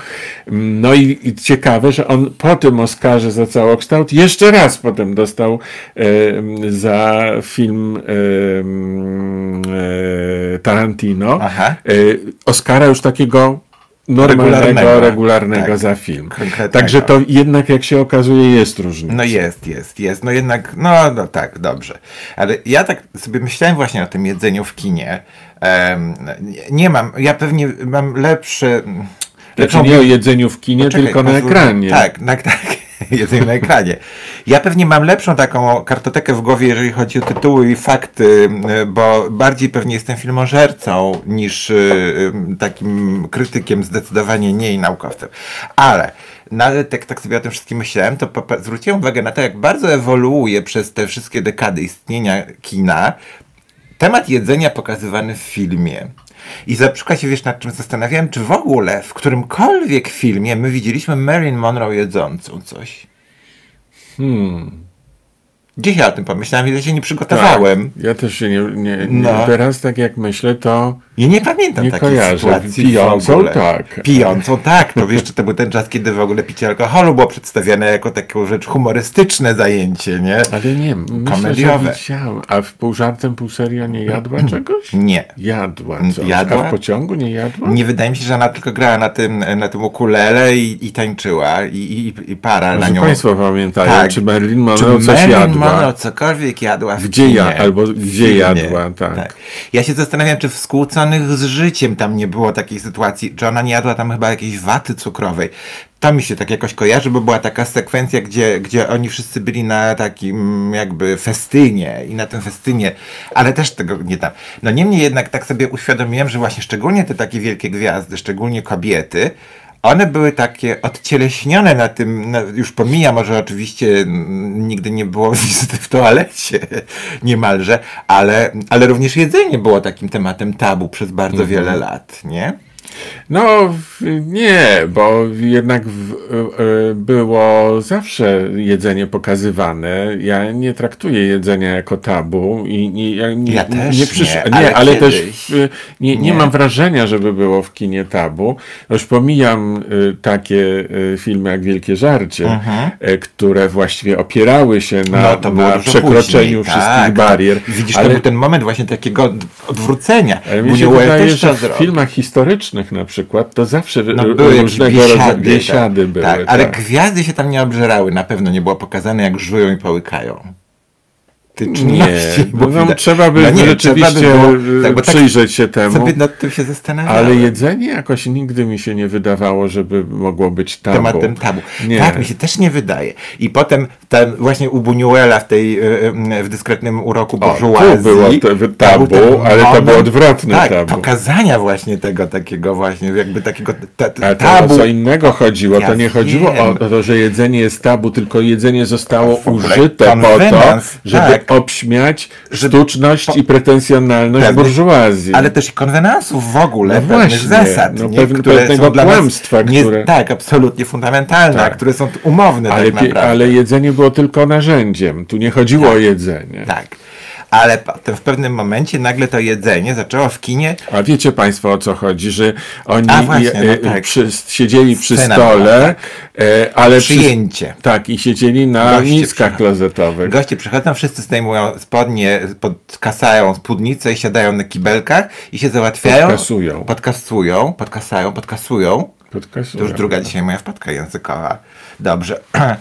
No i, i ciekawe, że on po tym Oscarze za całokształt jeszcze raz potem dostał e, za film e, e, Tarantino. E, Oscara już takiego regularnego, Regularnego. Tak. za film. Także to jednak, jak się okazuje, jest różnica. No jest, jest, jest. No jednak, no, no tak, dobrze. Ale ja tak sobie myślałem właśnie o tym jedzeniu w kinie. Em, nie, nie mam, ja pewnie mam lepsze... Znaczy nie o jedzeniu w kinie, Poczekaj, tylko na pozwól- ekranie. Tak, tak, tak. Jedzenie na ekranie. Ja pewnie mam lepszą taką kartotekę w głowie, jeżeli chodzi o tytuły i fakty, y, bo bardziej pewnie jestem filmożercą niż y, y, takim krytykiem, zdecydowanie nie i naukowcem. Ale nawet jak tak sobie o tym wszystkim myślałem, to zwróciłem uwagę na to, jak bardzo ewoluuje przez te wszystkie dekady istnienia kina temat jedzenia pokazywany w filmie. I za przykład się wiesz, nad czym zastanawiałem, czy w ogóle w którymkolwiek filmie my widzieliśmy Marilyn Monroe jedzącą coś. Hmm. Dzisiaj o tym pomyślałem, ile się nie przygotowałem. Tak, ja też się nie, nie, nie No. teraz tak jak myślę, to Ja nie pamiętam Nie takiej kojarzę. sytuacji Pijącą tak. Pijącą tak. To jeszcze to był ten czas, kiedy w ogóle picie alkoholu było przedstawiane jako taką rzecz humorystyczne zajęcie, nie? ale nie, myślę, Komediowe. widziałem. A w pół żartem, pół serio nie jadła czegoś? Nie. Jadła coś. Jadła? A w pociągu nie jadła? Nie wydaje mi się, że ona tylko grała na tym, na tym ukulele i, i tańczyła i, i, i para na Może nią. Państwo pamiętają, Tak. czy Czy Monroe coś jadła? Monroe cokolwiek jadła w Gdzie kinie, ja- albo gdzie jadła, tak. Ja się zastanawiam, czy w skłóconych z życiem tam nie było takiej sytuacji, czy ona nie jadła tam chyba jakiejś waty cukrowej. To mi się tak jakoś kojarzy, bo była taka sekwencja, gdzie, gdzie oni wszyscy byli na takim jakby festynie i na tym festynie, ale też tego nie tam. No niemniej jednak tak sobie uświadomiłem, że właśnie szczególnie te takie wielkie gwiazdy, szczególnie kobiety, one były takie odcieleśnione na tym, na, już pomija może oczywiście nigdy nie było wizyty w toalecie niemalże, ale, ale również jedzenie było takim tematem tabu przez bardzo wiele lat, nie? No nie, bo jednak w, e, było zawsze jedzenie pokazywane. Ja nie traktuję jedzenia jako tabu i nie, ja nie, Ja też nie, przysz... nie, nie ale ale też nie, nie, Nie. mam wrażenia, żeby było w kinie tabu. Już pomijam y, takie y, filmy jak Wielkie Żarcie, y, które właściwie opierały się na, No na przekroczeniu później, wszystkich tak. barier. Widzisz, ale, to był ten moment właśnie takiego od- odwrócenia. ale mi się wydaje, że w filmach historycznych na przykład to zawsze No, były różnego rodzaju biesiady, biesiady tak, były. tak, ale tak. gwiazdy się tam nie obżerały, na pewno nie było pokazane jak żują i połykają. Nie, Bo widać- trzeba by No nie, rzeczywiście trzeba by było- tak, bo tak przyjrzeć się temu. Sobie nad tym się zastanawiałem. Ale jedzenie jakoś nigdy mi się nie wydawało, żeby mogło być tabu. tematem tabu. Nie. Tak, mi się też nie wydaje. I potem ten właśnie u Buñuela w tej y, y, w dyskretnym uroku burżuazji. było był tabu, ten ale to było odwrotne tak, tabu. pokazania właśnie tego takiego właśnie, jakby takiego ta, ta, Ale to tabu. o co innego chodziło. Ja to nie chodziło o wiem. to, że jedzenie jest tabu, tylko jedzenie zostało użyte po to, żeby tak. Obśmiać sztuczność i pretensjonalność Pewnych- burżuazji. Ale też i konwenansów w ogóle, No pewnych właśnie, zasad, no nie, pewne- które są dla kłamstwa, nie, które- Tak, absolutnie fundamentalne, Tak. które są umowne ale, tak naprawdę. ale jedzenie było tylko narzędziem. Tu nie chodziło o jedzenie. Tak. Ale potem w pewnym momencie nagle to jedzenie zaczęło w kinie A wiecie Państwo o co chodzi, że oni właśnie, no e, tak. przy, siedzieli przy Scena stole, była, e, ale przy- przyjęcie. tak, i siedzieli na Goście miskach klozetowych. Goście przychodzą, wszyscy zdejmują spodnie, podkasają spódnicę i siadają na kibelkach i się załatwiają. Podkasują. Podkasują, podkasają, podkasują. Podkasują. To już druga dzisiaj moja wpadka językowa. Dobrze.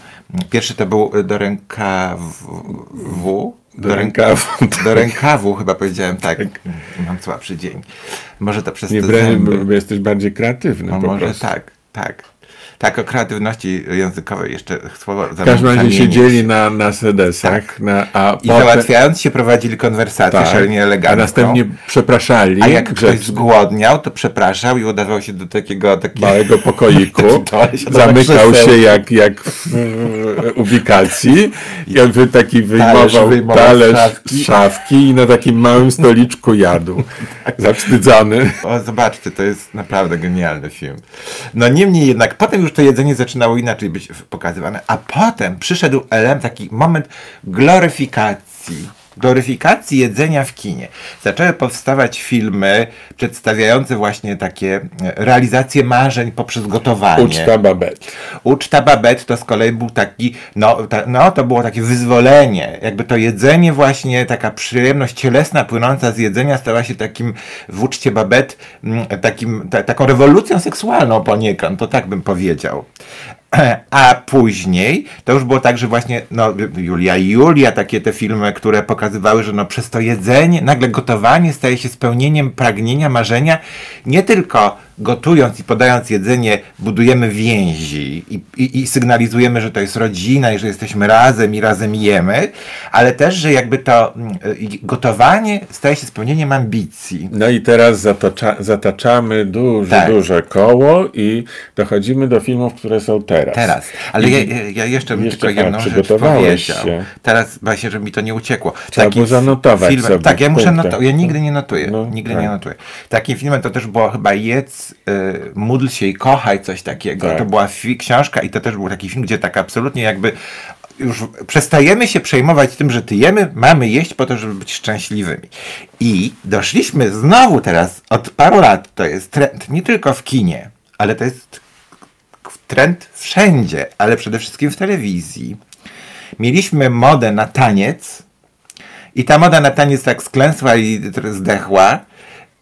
Pierwszy to był do rękawu. Do rękawu, tak. Do rękawu chyba powiedziałem tak. Mam słabszy dzień. Może to przez Nie te brałem, jesteś bardziej kreatywny No może tak, tak. Tak, o kreatywności językowej jeszcze słowo W każdym razie siedzieli na, na sedesach, na, a Tak. I potem, załatwiając się prowadzili konwersację tak, szalenie a elegancką. następnie przepraszali A jak ktoś zgłodniał, to przepraszał i udawał się do takiego, takiego małego pokoiku, zamykał się jak, jak w ubikacji i wy taki wyjmował wyjmował talerz szafki. z szafki i na takim małym stoliczku jadł. Zawstydzony. O, zobaczcie, to jest naprawdę genialny film. No niemniej jednak, potem już to jedzenie zaczynało inaczej być pokazywane, a potem przyszedł element, taki moment gloryfikacji. Gloryfikacji jedzenia w kinie. Zaczęły powstawać filmy przedstawiające właśnie takie e, realizacje marzeń poprzez gotowanie. Uczta babet. Uczta Babette to z kolei był taki, no, ta, no to było takie wyzwolenie. Jakby to jedzenie właśnie, taka przyjemność cielesna płynąca z jedzenia stała się takim w uczcie Babette mm, takim, ta, taką rewolucją seksualną poniekąd, to tak bym powiedział. A później to już było tak, że właśnie no, Julia i Julia, takie te filmy, które pokazywały, że no, przez to jedzenie, nagle gotowanie staje się spełnieniem pragnienia, marzenia, nie tylko gotując i podając jedzenie, budujemy więzi i, i, i sygnalizujemy, że to jest rodzina i że jesteśmy razem i razem jemy, ale też, że jakby to mm, gotowanie staje się spełnieniem ambicji. No i teraz zatocza, zataczamy duże, Tak. duże koło i dochodzimy do filmów, które są teraz. Teraz. Ale ja, ja- jeszcze bym jeszcze- tylko a, jedną rzecz przygotowałeś powiedział. się. Teraz właśnie, żeby mi to nie uciekło. Trzeba było zanotować sobie Tak, ja muszę notować. Ja nigdy nie notuję. No, nigdy tak. nie notuję. Takim filmem to też było chyba Jedz, y, módl się i kochaj, coś takiego. Tak. To była książka i to też był taki film, gdzie tak absolutnie jakby już przestajemy się przejmować tym, że tyjemy, mamy jeść po to, żeby być szczęśliwymi. I doszliśmy znowu teraz, od paru lat, to jest trend nie tylko w kinie, ale to jest trend wszędzie, ale przede wszystkim w telewizji. Mieliśmy modę na taniec i ta moda na taniec tak sklęsła i zdechła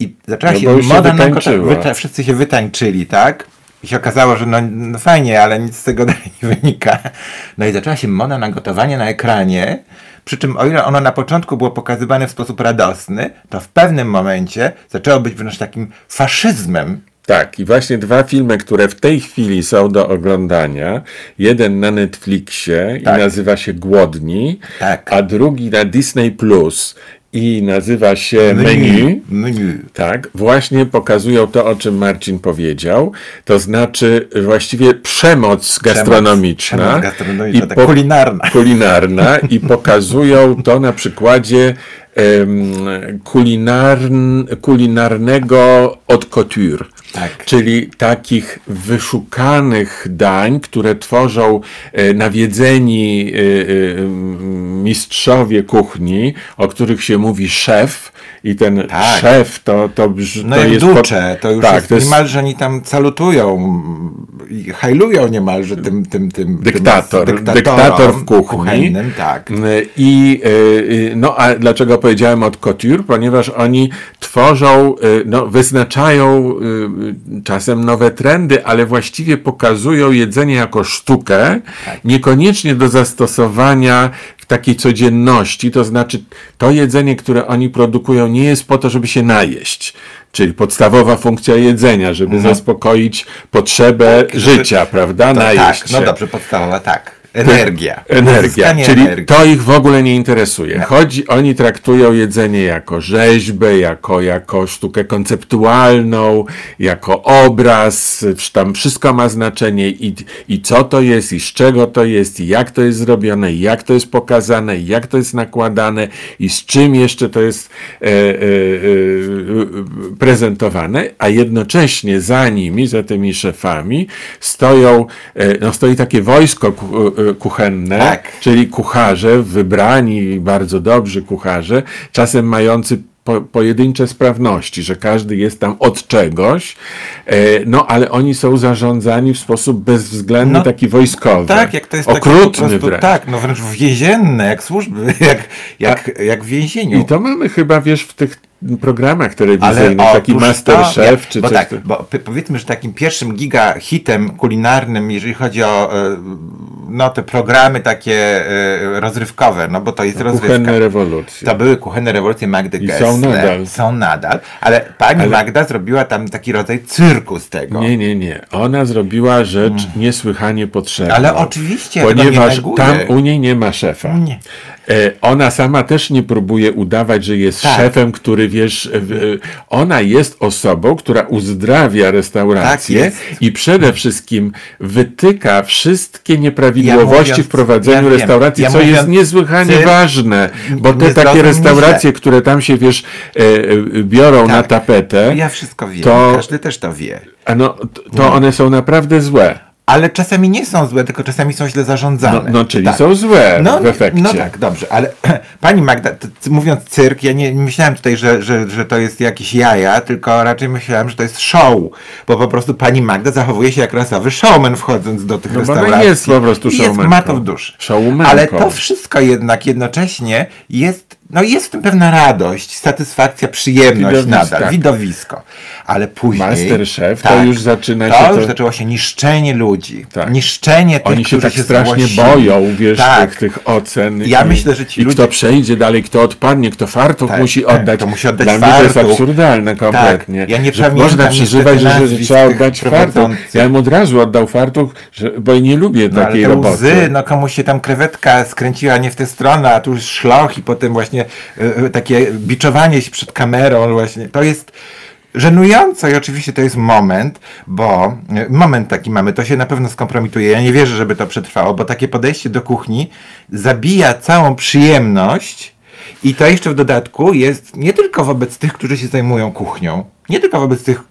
i zaczęła No się już się moda na wyta- wszyscy się wytańczyli, tak? I się okazało, że no, no fajnie, ale nic z tego dalej nie wynika. No i zaczęła się moda na gotowanie na ekranie, przy czym o ile ono na początku było pokazywane w sposób radosny, to w pewnym momencie zaczęło być wręcz takim faszyzmem Tak, i właśnie dwa filmy, które w tej chwili są do oglądania. Jeden na Netflixie Tak. i nazywa się Głodni, Tak. a drugi na Disney Plus i nazywa się Menu. Menu. Tak, właśnie pokazują to, o czym Marcin powiedział, to znaczy właściwie przemoc gastronomiczna, Przemoc gastronomiczna, tak po- kulinarna. kulinarna i pokazują to na przykładzie em, kulinarn, kulinarnego haute couture. Tak. Czyli takich wyszukanych dań, które tworzą e, nawiedzeni e, e, mistrzowie kuchni, o których się mówi szef. I ten Tak. szef to, to, brzmi No to jest. ducze, to już tak, jest, to jest niemalże oni tam salutują mm, i hajlują niemalże tym, tym, tym Dyktator, tym dyktator w kuchni. kuchennym, tak. I y, no a dlaczego powiedziałem od couture? Ponieważ oni tworzą, no, wyznaczają czasem nowe trendy, ale właściwie pokazują jedzenie jako sztukę, niekoniecznie do zastosowania w takiej codzienności. To znaczy, to jedzenie, które oni produkują, nie jest po to, żeby się najeść. Czyli podstawowa funkcja jedzenia, żeby zaspokoić potrzebę Tak, żeby- życia, prawda? To Najeść tak, no się. dobrze, podstawowa, tak. Energia. Energia, czyli energii. to ich w ogóle nie interesuje. Chodzi, oni traktują jedzenie jako rzeźbę, jako, jako sztukę konceptualną, jako obraz, tam wszystko ma znaczenie i, i co to jest, i z czego to jest, i jak to jest zrobione, i jak to jest pokazane, i jak to jest nakładane, i z czym jeszcze to jest e, e, e, prezentowane, a jednocześnie za nimi, za tymi szefami stoją, e, no stoi takie wojsko e, kuchenne, Tak. czyli kucharze, wybrani, bardzo dobrzy kucharze, czasem mający po, pojedyncze sprawności, że każdy jest tam od czegoś, e, no ale oni są zarządzani w sposób bezwzględny, No, taki wojskowy. Tak, jak to jest okrutny prostu, wręcz. tak, no wręcz więzienne, jak służby, jak, jak, jak w więzieniu. I to mamy chyba, wiesz, w tych programach telewizyjnych, taki Masterchef, czy bo coś. tak, bo powiedzmy, że takim pierwszym giga hitem kulinarnym, jeżeli chodzi o e, no, te programy takie e, rozrywkowe, no bo to jest rozrywka. Kuchenne rewolucje. To były kuchenne rewolucje Magdy I Gessler. są nadal. Są nadal, ale pani Magda zrobiła tam taki rodzaj cyrku z tego. Nie, nie, nie. Ona zrobiła rzecz niesłychanie potrzebną. Mm. Ale oczywiście, Ponieważ tam u niej nie ma szefa. Nie. E, Ona sama też nie próbuje udawać, że jest Tak. szefem, który wiesz, w- e, ona jest osobą, która uzdrawia restaurację Tak jest. i przede wszystkim wytyka wszystkie nieprawidłowości Ja mówiąc- w prowadzeniu ja restauracji, Ja co jest mówiąc niesłychanie cyrk, ważne, bo te takie restauracje, które tam się wiesz, e, e, biorą na Tak. tapetę, Ja wszystko wiem, To- każdy też to wie. a no, to one są naprawdę złe. Ale czasami nie są złe, tylko czasami są źle zarządzane. No, no czyli Tak. są złe No, w efekcie. no tak, dobrze, ale pani Magda, mówiąc cyrk, ja nie, nie myślałem tutaj, że, że, że to jest jakieś jaja, tylko raczej myślałem, że to jest show, bo po prostu pani Magda zachowuje się jak rasowy showman wchodząc do tych No restauracji. ona jest po prostu. Jest, ma to w duszy. Showmanką. Ale to wszystko jednak jednocześnie jest, no jest w tym pewna radość, satysfakcja, przyjemność Widowisko. nadal, widowisko. Ale później... Masterchef, to już zaczyna to się już to- zaczęło się niszczenie ludzi. Tak. Niszczenie tych, Oni się którzy tak strasznie zgłosili. boją, wiesz, tak. tych, tych ocen. Ja i, myślę, że ci I ludzie- kto przejdzie dalej, kto odpadnie, kto fartuch Tak, musi tak, oddać. to musi oddać Dla mnie to jest fartuch. absurdalne kompletnie. Tak, ja nie że można przeżywać, że, że trzeba oddać fartuch. Ja bym od razu oddał fartuch, że, bo nie lubię No, ale takiej te roboty. łzy, no komuś się tam krewetka skręciła nie w tę stronę, a tu już szloch i potem właśnie y, takie biczowanie się przed kamerą właśnie. To jest żenujące i oczywiście to jest moment, bo y, moment taki mamy, to się na pewno skompromituje. Ja nie wierzę, żeby to przetrwało, bo takie podejście do kuchni zabija całą przyjemność i to jeszcze w dodatku jest nie tylko wobec tych, którzy się zajmują kuchnią, nie tylko wobec tych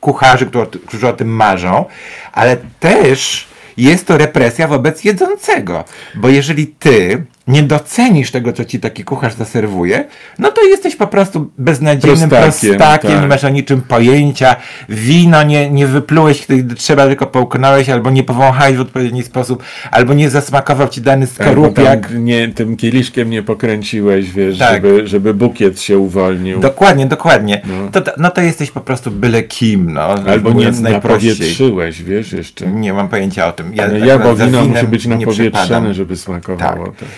kucharzy, którzy o tym marzą, ale też jest to represja wobec jedzącego. Bo jeżeli ty nie docenisz tego, co ci taki kucharz zaserwuje, no to jesteś po prostu beznadziejnym Prostakiem, prostakiem, tak. nie masz o niczym pojęcia, wino nie, nie wyplułeś, kiedy trzeba, tylko połknąłeś, albo nie powąchałeś w odpowiedni sposób, albo nie zasmakował ci dany Tak, bo tam nie, tym kieliszkiem nie pokręciłeś, wiesz, Tak. żeby, żeby bukiet się uwolnił. Dokładnie, dokładnie. To, to, no to jesteś po prostu byle kim, no. Albo nie napowietrzyłeś, wiesz, jeszcze. Nie mam pojęcia o tym. Ja, jabłko za wino musi być napowietrzone, żeby smakowało. Tak.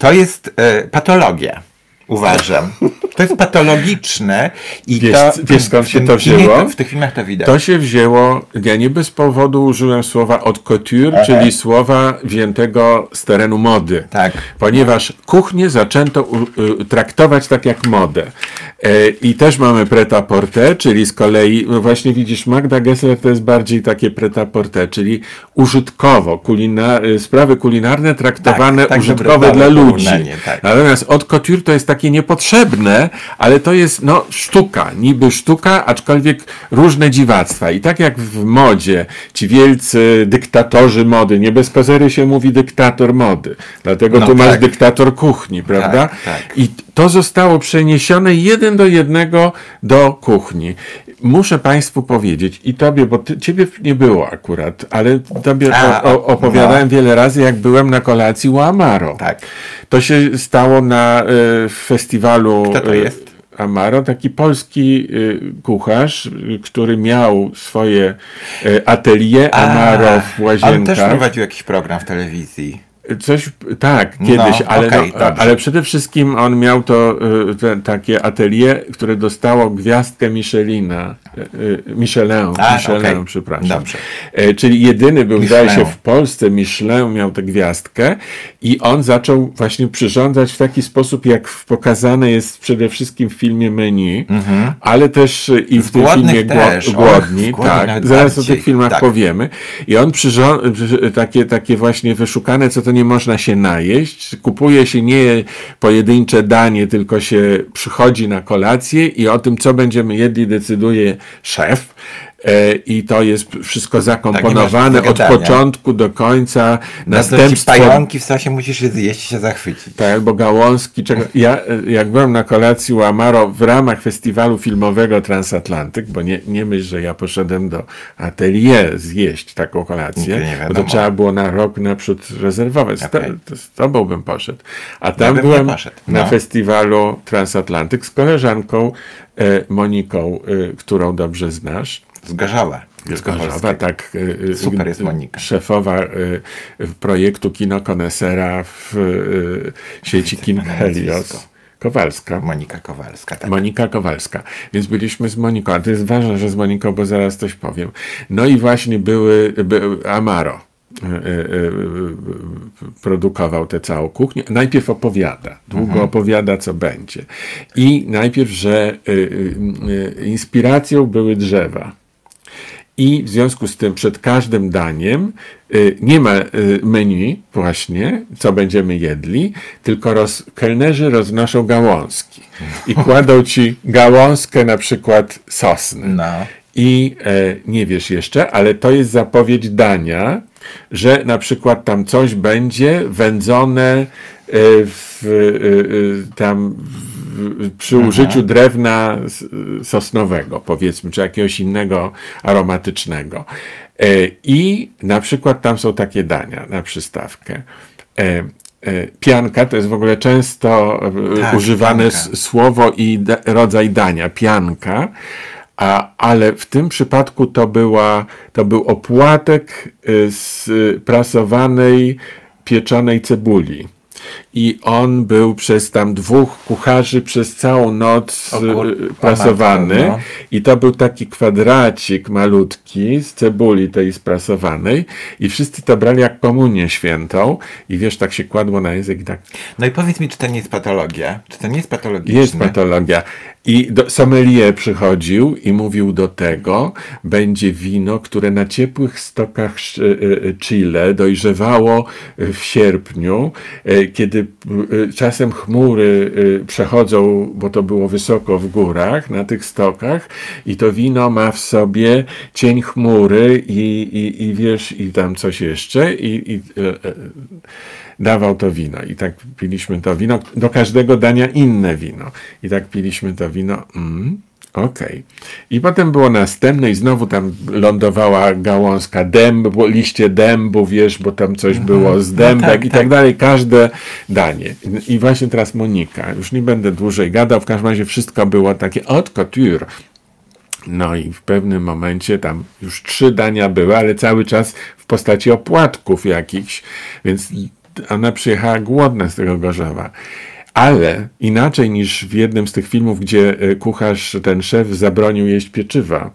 To jest e, patologia. Uważam. To jest patologiczne i Wiesz- to. wiesz, skąd się to wzięło? w tych filmach to widać. To się wzięło, ja nie bez powodu użyłem słowa haute couture, czyli słowa wziętego z terenu mody. Tak. Ponieważ kuchnię zaczęto u, y, traktować tak jak modę. E, I też mamy pret-à-porter, czyli z kolei, no właśnie widzisz, Magda Gessler to jest bardziej takie pret-à-porter, czyli użytkowo, kulina, y, sprawy kulinarne traktowane Tak, tak, użytkowe dobre, dla ludzi. tak. Natomiast haute couture to jest takie niepotrzebne, ale to jest no sztuka, niby sztuka, aczkolwiek różne dziwactwa. I tak jak w modzie, ci wielcy dyktatorzy mody, nie bez kozery się mówi dyktator mody, dlatego No tu masz tak. dyktator kuchni, prawda? Tak, tak. I to zostało przeniesione jeden do jednego do kuchni. Muszę Państwu powiedzieć i Tobie, bo ty, Ciebie nie było akurat, ale Tobie A, o, opowiadałem wiele razy, jak byłem na kolacji u Amaro. Tak. To się stało na y, festiwalu. Kto to y, jest? Amaro, taki polski y, kucharz, który miał swoje atelier Amaro w on też Łazienkach. prowadził jakiś program w telewizji. Coś, tak, kiedyś, No, ale, okej, no, ale przede wszystkim on miał to y, te, takie atelier, które dostało gwiazdkę Michelina. y, y, Michelin, A, Michelin, okej. przepraszam. Dobrze. E, czyli jedyny był, wydaje się, Michelin. w Polsce Michelin miał tę gwiazdkę i on zaczął właśnie przyrządzać w taki sposób, jak pokazane jest przede wszystkim w filmie Menu, ale też i w tym filmie też. Och, Głodni. Głodnych tak, zaraz o bardziej. tych filmach Tak. powiemy. I on przyrząd, przy- takie, takie właśnie wyszukane, co to nie można się najeść. Kupuje się nie pojedyncze danie, tylko się przychodzi na kolację i o tym, co będziemy jedli, decyduje szef. E, I to jest wszystko zakomponowane od zagadania. początku do końca. Ci Następstwo pająki w sosie musisz je zjeść i się zachwycić. tak, albo gałązki. Czego, ja, e, jak byłem na kolacji u Amaro w ramach festiwalu filmowego Transatlantyk, bo nie, nie myśl, że ja poszedłem do atelier zjeść taką kolację, bo to trzeba było na rok naprzód rezerwować. Okej. To, z tobą bym poszedł. A tam nie byłem na no. festiwalu Transatlantyk z koleżanką e, Moniką, którą dobrze znasz. Z Gorzowa. Z Gorzowa, tak. y, y, Super y, jest Monika. Szefowa y, y, projektu Kino Konesera w y, sieci Kin Helios. Kowalska. Monika Kowalska. Tak. Monika Kowalska. Więc byliśmy z Moniką, a to jest ważne, że z Moniką, bo zaraz coś powiem. No i właśnie były, by, Amaro y, y, y, y, produkował tę całą kuchnię. Najpierw opowiada, długo opowiada, co będzie. I najpierw, że y, y, y, inspiracją były drzewa. I w związku z tym przed każdym daniem y, nie ma y, menu właśnie, co będziemy jedli, tylko roz, kelnerzy roznoszą gałązki i kładą ci gałązkę na przykład sosny. No. I e, nie wiesz jeszcze, ale to jest zapowiedź dania, że na przykład tam coś będzie wędzone e, w, e, tam przy użyciu drewna sosnowego, powiedzmy, czy jakiegoś innego aromatycznego. E, I na przykład tam są takie dania na przystawkę. E, e, Pianka to jest w ogóle często Tak, używane pianka. słowo i da, rodzaj dania, pianka, a, ale w tym przypadku to, była, to był opłatek z prasowanej, pieczonej cebuli. I on był przez tam dwóch kucharzy przez całą noc kur- y, prasowany. no. I to był taki kwadracik malutki z cebuli tej sprasowanej. I wszyscy to brali jak komunię świętą. I wiesz, tak się kładło na język i tak No i powiedz mi, czy to nie jest patologia? Czy to nie jest patologiczne? jest patologia. I do, przychodził i mówił do tego, będzie wino, które na ciepłych stokach e, e, Chile dojrzewało w sierpniu, e, kiedy czasem chmury przechodzą, bo to było wysoko w górach, na tych stokach i to wino ma w sobie cień chmury i, i, i wiesz, i tam coś jeszcze i, i dawał to wino i tak piliśmy to wino. Do każdego dania inne wino. I tak piliśmy to wino. Mm, Okej. I potem było następne i znowu tam lądowała gałązka dębu, liście dębu, wiesz, bo tam coś było z dębek tak, i tak dalej. Każde danie. I właśnie teraz Monika. Już nie będę dłużej gadał. W każdym razie wszystko było takie haute couture. No i w pewnym momencie tam już trzy dania były, ale cały czas w postaci opłatków jakichś, więc ona przyjechała głodna z tego Gorzowa. Ale inaczej niż w jednym z tych filmów, gdzie e, kucharz, ten szef zabronił jeść pieczywa.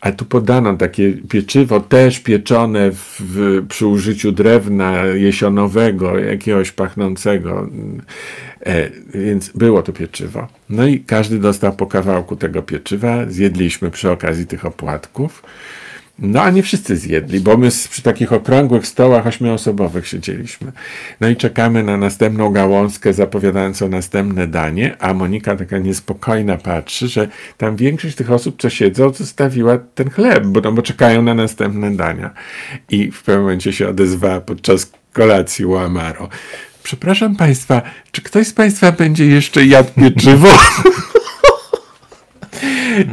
A tu podano takie pieczywo też pieczone w, w, przy użyciu drewna jesionowego, jakiegoś pachnącego. E, więc było to pieczywo. No i każdy dostał po kawałku tego pieczywa. Zjedliśmy przy okazji tych opłatków. No a nie wszyscy zjedli, bo my przy takich okrągłych stołach ośmioosobowych siedzieliśmy. No i czekamy na następną gałązkę zapowiadającą następne danie, a Monika taka niespokojna patrzy, że tam większość tych osób, co siedzą, zostawiła ten chleb, bo, no, bo czekają na następne dania. I w pewnym momencie się odezwała podczas kolacji u. Przepraszam Państwa, czy ktoś z Państwa będzie jeszcze jadł pieczywo?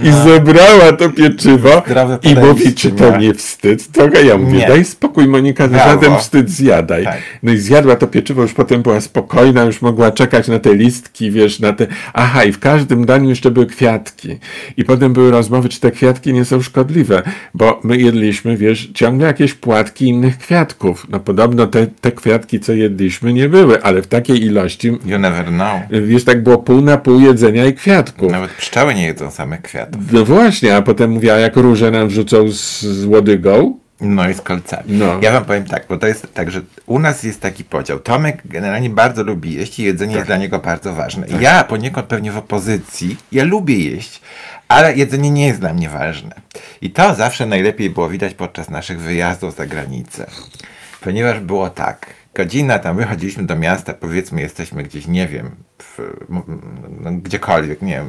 i zebrała to pieczywo i mówi, czy to nie? nie wstyd? Trochę ja mówię, Nie. daj spokój Monika, Brawo. żaden wstyd zjadaj. Tak. No i zjadła to pieczywo, już potem była spokojna, już mogła czekać na te listki, wiesz, na te... Aha, i w każdym daniu jeszcze były kwiatki. I potem były rozmowy, czy te kwiatki nie są szkodliwe, bo my jedliśmy, wiesz, ciągle jakieś płatki innych kwiatków. No podobno te, te kwiatki, co jedliśmy, nie były, ale w takiej ilości, You never know. wiesz, tak było pół na pół jedzenia i kwiatków. Nawet pszczoły nie jedzą samych kwiatów. No właśnie, a potem mówiła, jak róże nam wrzucą z, z łodygą. No i z kolcami. No. Ja wam powiem tak, bo to jest tak, że u nas jest taki podział. Tomek generalnie bardzo lubi jeść i jedzenie Tak. jest dla niego bardzo ważne. Ja poniekąd pewnie w opozycji, ja lubię jeść, ale jedzenie nie jest dla mnie ważne. I to zawsze najlepiej było widać podczas naszych wyjazdów za granicę. Ponieważ było tak, godzina tam wychodziliśmy do miasta, powiedzmy jesteśmy gdzieś, nie wiem, w, no, gdziekolwiek, nie wiem,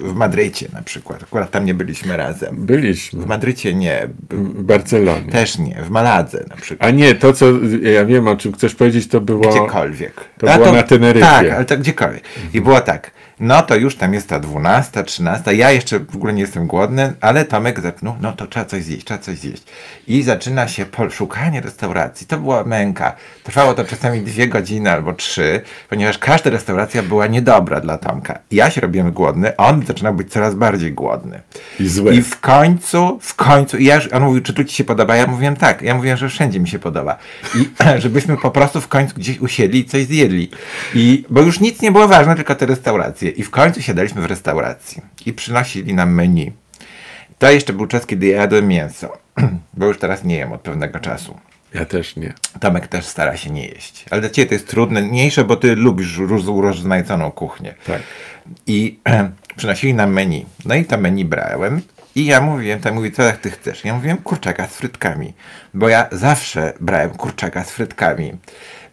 w Madrycie na przykład. Akurat tam nie byliśmy razem. Byliśmy W Madrycie nie, w Barcelonie. też nie, w Maladze na przykład. A nie, to co ja wiem, o czym chcesz powiedzieć, to było. Gdziekolwiek. To było na Teneryfie. Tak, ale to gdziekolwiek. I było tak, no to już tam jest ta 12, 13, ja jeszcze w ogóle nie jestem głodny, ale Tomek zaczął, no to trzeba coś zjeść, trzeba coś zjeść. I zaczyna się szukanie restauracji. To była męka. Trwało to czasami dwie godziny albo trzy, ponieważ każda restauracja była niedobra dla Tomka. Ja się robiłem głodny, a on zaczynał być coraz bardziej głodny. I zły. I w końcu, w końcu, ja, on mówił, czy tu ci się podoba? Ja mówiłem tak, ja mówiłem, że wszędzie mi się podoba. I żebyśmy po prostu w końcu gdzieś usiedli i coś zjedli. I, bo już nic nie było ważne, tylko te restauracje. I w końcu siadaliśmy w restauracji i przynosili nam menu. To jeszcze był czas, kiedy ja jadłem mięso, bo już teraz nie jem od pewnego czasu. Ja też nie. Tomek też stara się nie jeść. Ale dla ciebie to jest trudniejsze, bo ty lubisz urozmaiconą kuchnię. Tak. I przynosili nam menu. No i to menu brałem. I ja mówiłem, tam mówi, co jak ty chcesz? Ja mówiłem kurczaka z frytkami. Bo ja zawsze brałem kurczaka z frytkami.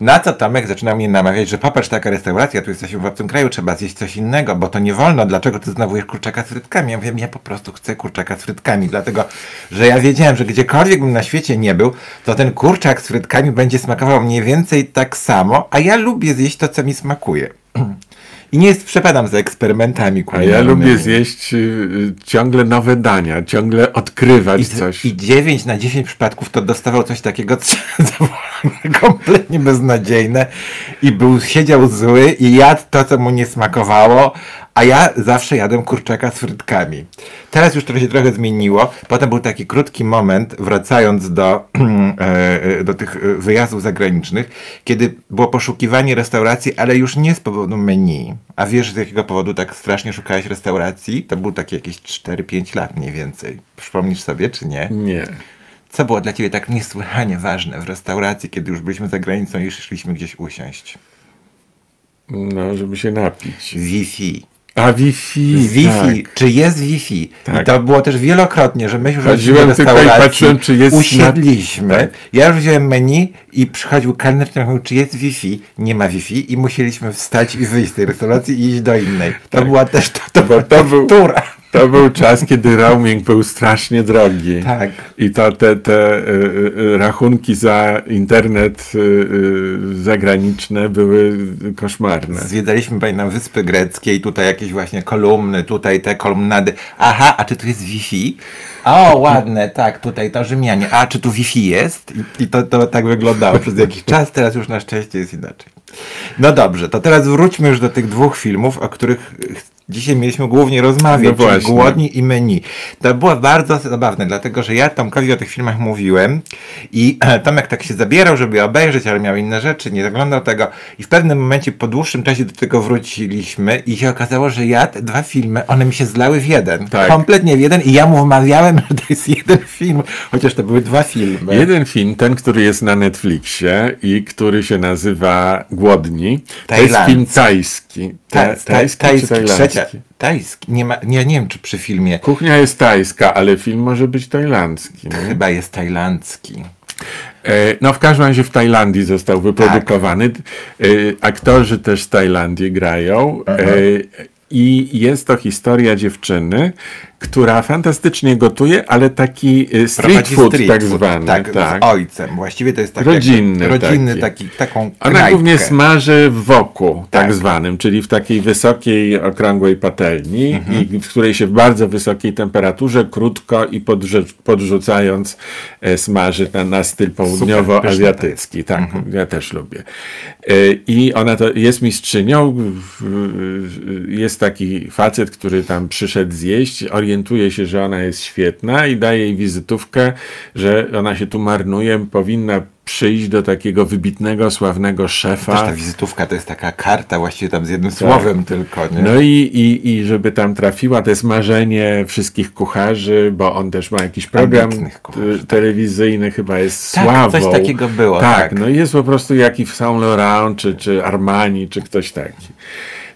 Na co Tomek zaczyna mnie namawiać, że popatrz, taka restauracja, tu jesteśmy w obcym kraju, trzeba zjeść coś innego, bo to nie wolno, dlaczego ty znowu jesz kurczaka z frytkami? Ja mówię, ja po prostu chcę kurczaka z frytkami, dlatego, że ja wiedziałem, że gdziekolwiek bym na świecie nie był, to ten kurczak z frytkami będzie smakował mniej więcej tak samo, a ja lubię zjeść to, co mi smakuje. I nie jest, przepadam za eksperymentami A ja kulinarnymi. lubię zjeść y, y, ciągle nowe dania, ciągle odkrywać I, coś. I 9 na 10 przypadków to dostawał coś takiego, co kompletnie beznadziejne i był, siedział zły i jadł to, co mu nie smakowało, a ja zawsze jadłem kurczaka z frytkami. Teraz już to się trochę zmieniło. Potem był taki krótki moment, wracając do, e, e, do tych e, wyjazdów zagranicznych, kiedy było poszukiwanie restauracji, ale już nie z powodu menu. A wiesz, z jakiego powodu tak strasznie szukałeś restauracji? To był takie jakieś 4-5 lat mniej więcej. Przypomnisz sobie, czy nie? Nie. Co było dla ciebie tak niesłychanie ważne w restauracji, kiedy już byliśmy za granicą i szliśmy gdzieś usiąść? No, żeby się napić. Wi-Fi. A Wi-Fi. Wi-Fi. Tak. Czy jest Wi-Fi? I Tak. to było też wielokrotnie, że myśmy już Chodziłem tylko i restauracji, patrzyłem, czy jest usiedliśmy. tak. Ja już wziąłem menu i przychodził kelner i mówił, czy jest Wi-Fi? Nie ma Wi-Fi i musieliśmy wstać i wyjść z tej restauracji i iść do innej. To Tak. była też to, to, Bo to był- tortura. To był czas, kiedy roaming był strasznie drogi. Tak. I to te, te y, y, rachunki za internet y, y, zagraniczne były koszmarne. Zwiedzaliśmy pamiętam wyspy greckie i tutaj jakieś właśnie kolumny, tutaj te kolumnady. Aha, a czy tu jest Wi-Fi? O, ładne, tak, tutaj to Rzymianie. A czy tu Wi-Fi jest? I, i to, to tak wyglądało przez jakiś czas, teraz już na szczęście jest inaczej. No dobrze, to teraz wróćmy już do tych dwóch filmów, o których dzisiaj mieliśmy głównie rozmawiać, No. Głodni i Menu. To było bardzo zabawne, dlatego że ja Tomkowi o tych filmach mówiłem i Tomek tak się zabierał, żeby obejrzeć, ale miał inne rzeczy, nie zaglądał tego i w pewnym momencie po dłuższym czasie do tego wróciliśmy i się okazało, że ja te dwa filmy, one mi się zlały w jeden. Tak. Kompletnie w jeden i ja mu wmawiałem, że to jest jeden film, chociaż to były dwa filmy. Jeden film, ten, który jest na Netflixie i który się nazywa Głodni, to jest film tajski. Ta, Ta, ta, tajski, tajski, Tajski. Nie, ma, nie, nie wiem, czy przy filmie Kuchnia jest tajska, ale film może być tajlandzki. nie? chyba jest tajlandzki. E, No w każdym razie w Tajlandii został wyprodukowany. Tak. Aktorzy też z Tajlandii grają. E, I jest to historia dziewczyny, która fantastycznie gotuje, ale taki y, street food street tak zwany. Tak, tak. z ojcem. Właściwie to jest tak Rodzinny rodzinny taki. taki, taką Ona knajpkę. głównie smaży w woku, tak, Tak. zwanym, czyli w takiej wysokiej, okrągłej patelni, Mhm. i w której się w bardzo wysokiej temperaturze, krótko i podrze- podrzucając e, smaży na, na styl południowoazjatycki. Tak, Mhm. ja też lubię. E, I ona to jest mistrzynią. Jest taki facet, który tam przyszedł zjeść, orientuje się, że ona jest świetna i daje jej wizytówkę, że ona się tu marnuje, powinna przyjść do takiego wybitnego, sławnego Też szefa. ta wizytówka to jest taka karta właściwie tam z jednym słowem tylko, nie? No i, i, i żeby tam trafiła, to jest marzenie wszystkich kucharzy, bo on też ma jakiś program kucharzy, telewizyjny, chyba jest Tak, sławą. coś takiego było, Tak, tak. no i jest po prostu jaki w Saint Laurent, czy, czy Armani, czy ktoś taki.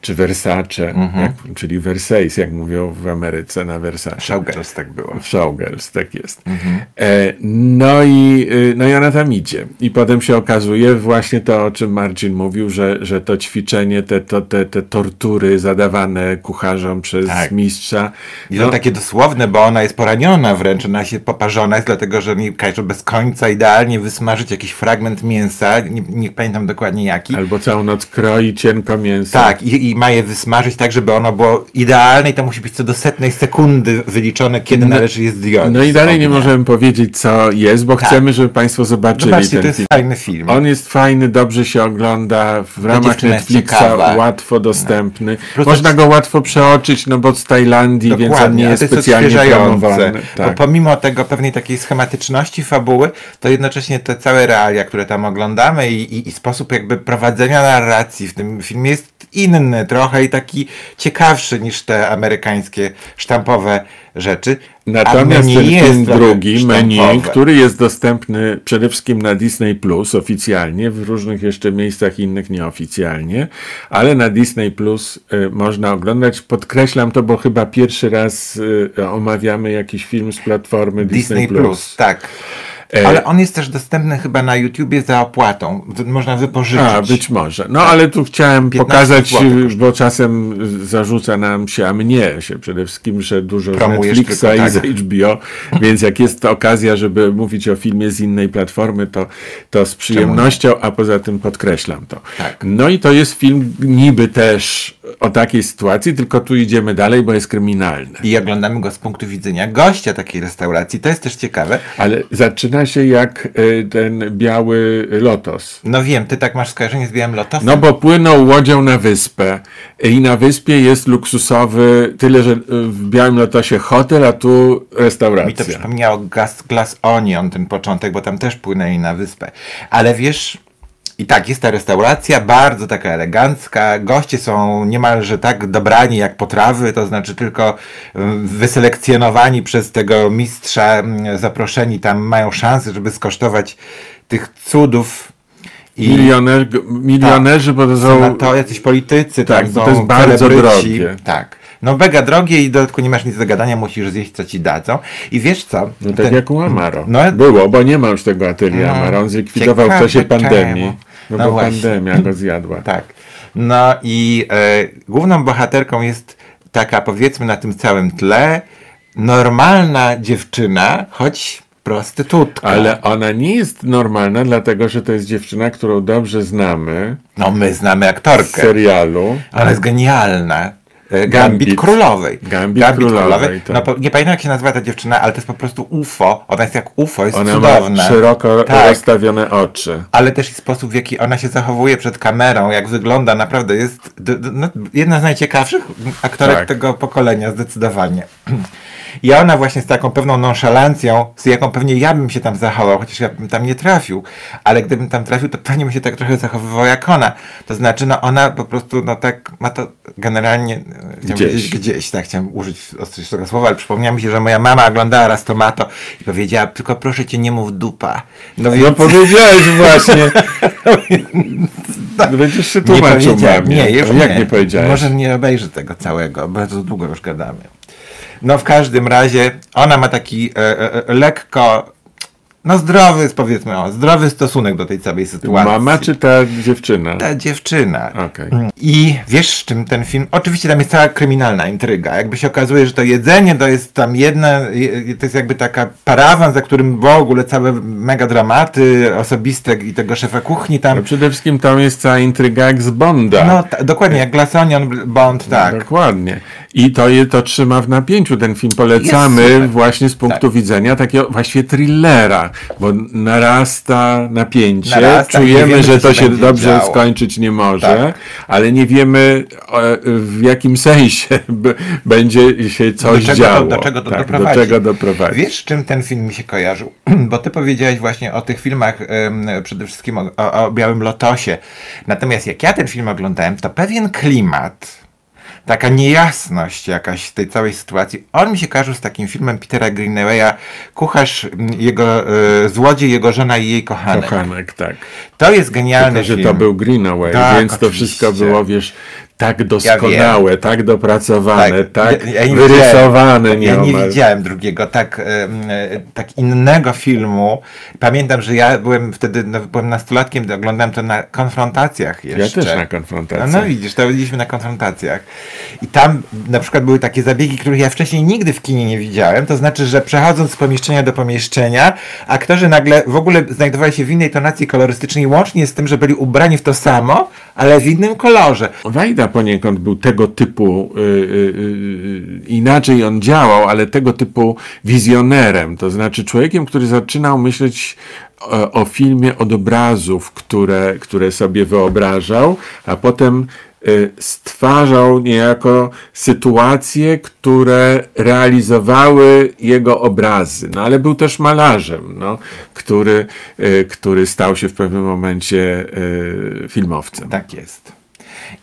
Czy Versace, Mhm. jak, czyli Versailles, jak mówią w Ameryce na Versace. Showgirls tak było. Showgirls, tak jest. Mhm. E, no, i, y, no i ona tam idzie. I potem się okazuje właśnie to, o czym Marcin mówił, że, że to ćwiczenie, te, to, te, te tortury zadawane kucharzom przez Tak. mistrza. I to takie dosłowne, bo ona jest poraniona wręcz, ona się poparzona jest, dlatego że mi każą bez końca idealnie wysmażyć jakiś fragment mięsa, nie, nie pamiętam dokładnie jaki. Albo całą noc kroi cienko mięso. Tak, i, i ma je wysmażyć tak, żeby ono było idealne i to musi być co do setnej sekundy wyliczone, kiedy należy je zdjąć. No i dalej nie możemy powiedzieć, co jest, bo chcemy, żeby Państwo zobaczyli Zobaczcie, ten to jest film. fajny film. On jest fajny, dobrze się ogląda, w ramach Netflixa ciekawa. No. łatwo dostępny. Plus Można go łatwo przeoczyć, no bo z Tajlandii, więc on nie jest to jest specjalnie promowany. Bo Tak. pomimo tego pewnej takiej schematyczności fabuły, to jednocześnie te całe realia, które tam oglądamy i, i, i sposób jakby prowadzenia narracji w tym filmie jest inny trochę i taki ciekawszy niż te amerykańskie sztampowe rzeczy. Natomiast ten film drugi, menu, który jest dostępny przede wszystkim na Disney Plus oficjalnie, w różnych jeszcze miejscach innych nieoficjalnie, ale na Disney Plus y, można oglądać. Podkreślam to, bo chyba pierwszy raz y, omawiamy jakiś film z platformy Disney, Disney Plus. Plus, tak. E, Ale on jest też dostępny chyba na YouTubie za opłatą. Można wypożyczyć. A, być może. No ale tu chciałem 15 pokazać, złotych bo czasem zarzuca nam się, a mnie się przede wszystkim, że dużo z Promujesz Netflixa tylko i z tak. HBO, więc jak jest to okazja, żeby mówić o filmie z innej platformy, to, to z przyjemnością, a poza tym podkreślam to. Tak. No i to jest film niby też o takiej sytuacji, tylko tu idziemy dalej, bo jest kryminalny. I oglądamy go z punktu widzenia gościa takiej restauracji. To jest też ciekawe. Ale zaczyna się jak y, ten biały lotos. No wiem, ty tak masz skojarzenie z Białym Lotosem. No bo płyną łodzią na wyspę i na wyspie jest luksusowy, tyle że y, w Białym Lotosie hotel, a tu Mi to restauracja. przypomniało Gas, Glass Onion, ten początek, bo tam też płynęli na wyspę. Ale wiesz, i tak, jest ta restauracja, bardzo taka elegancka. Goście są niemalże tak dobrani jak potrawy, to znaczy tylko mm, wyselekcjonowani przez tego mistrza, mm, zaproszeni tam mają szansę, żeby skosztować tych cudów. I Milioner, milionerzy, na są... to jacyś politycy, Tak, tam są to jest bardzo drogie. Tak. No mega drogie i dodatkowo nie masz nic do gadania, musisz zjeść co ci dadzą. I wiesz co? No tak Ten- jak u Amaro. No, Było, bo nie ma już tego atelier No, Amaro. On zlikwidował w czasie pandemii. czemu. No, No bo właśnie. pandemia go zjadła. Tak. No i e, główną bohaterką jest taka powiedzmy na tym całym tle normalna dziewczyna, choć prostytutka. Ale ona nie jest normalna, dlatego że to jest dziewczyna, którą dobrze znamy No my znamy z aktorkę. serialu. Ona jest genialna. E, Gambit, Gambit. Królowej. Gambit Królowej, tak. No, nie pamiętam jak się nazywa ta dziewczyna, ale to jest po prostu UFO. Ona jest jak UFO, jest Ona cudowna. ma szeroko Tak. rozstawione oczy. Ale też i sposób, w jaki ona się zachowuje przed kamerą, jak wygląda, naprawdę jest no, jedna z najciekawszych aktorek Tak. tego pokolenia, zdecydowanie. I ona właśnie z taką pewną nonszalancją, z jaką pewnie ja bym się tam zachował, chociaż ja bym tam nie trafił, ale gdybym tam trafił, to pewnie bym się tak trochę zachowywał jak ona. To znaczy, no ona po prostu, no tak, ma to generalnie, e, Gdzieś. gdzieś, tak, chciałem użyć ostrzejszego słowa, ale przypomniało mi się, że moja mama oglądała raz tomato i powiedziała, tylko proszę cię, nie mów dupa. No No więc... powiedziałeś właśnie. Będziesz się tłumaczył mamie. Nie, już No, nie. Jak nie powiedziałeś? Może nie obejrzę tego całego, bardzo długo już gadamy. No w każdym razie ona ma taki e, e, e, lekko no zdrowy powiedzmy, o, zdrowy stosunek do tej całej sytuacji. Mama czy ta dziewczyna? Ta dziewczyna. Okej. I wiesz, z czym ten film. Oczywiście tam jest cała kryminalna intryga. Jakby się okazuje, że to jedzenie to jest tam jedna. je- To jest jakby taka parawan, za którym w ogóle całe mega dramaty osobiste i tego szefa kuchni tam. No przede wszystkim tam jest cała intryga jak z Bonda. No ta, dokładnie, jak Glass Onion Bond, tak. Dokładnie. I to je to trzyma w napięciu. Ten film polecamy właśnie z punktu widzenia takiego właściwie thrillera, bo narasta napięcie. Narasta Czujemy, wiemy, że to się dobrze działo. skończyć nie może, Tak. ale nie wiemy w jakim sensie będzie się coś do działo. To, do czego to tak, doprowadzi. Do czego doprowadzi. Wiesz, czym ten film mi się kojarzył? Bo ty powiedziałeś właśnie o tych filmach, przede wszystkim o, o Białym Lotosie. Natomiast jak ja ten film oglądałem, to pewien klimat, taka niejasność jakaś tej całej sytuacji, on mi się kojarzył z takim filmem Petera Greenawaya, Kucharz, jego e, złodziej, jego żona i jej kochanek. Kochanek, tak. To jest genialny Tylko, że film. to był Greenaway, Tak, więc to oczywiście. wszystko było, wiesz, tak doskonałe, tak dopracowane, tak, Ja- ja nie wyrysowane widziałem, Ja nie widziałem drugiego tak, e, tak innego filmu. Pamiętam, że ja byłem wtedy, no, byłem nastolatkiem, oglądałem to na konfrontacjach Ja jeszcze. też na No, konfrontację. no widzisz, to byliśmy na konfrontacjach. I tam na przykład były takie zabiegi, których ja wcześniej nigdy w kinie nie widziałem. To znaczy, że przechodząc z pomieszczenia do pomieszczenia, aktorzy nagle w ogóle znajdowali się w innej tonacji kolorystycznej, łącznie z tym, że byli ubrani w to samo, ale w innym kolorze. Wajda poniekąd był tego typu, y, y, y, inaczej on działał, ale tego typu wizjonerem, to znaczy człowiekiem, który zaczynał myśleć o, o filmie od obrazów, które, które sobie wyobrażał, a potem y, stwarzał niejako sytuacje, które realizowały jego obrazy. No ale był też malarzem, no, który, y, który stał się w pewnym momencie y, filmowcem. Tak jest.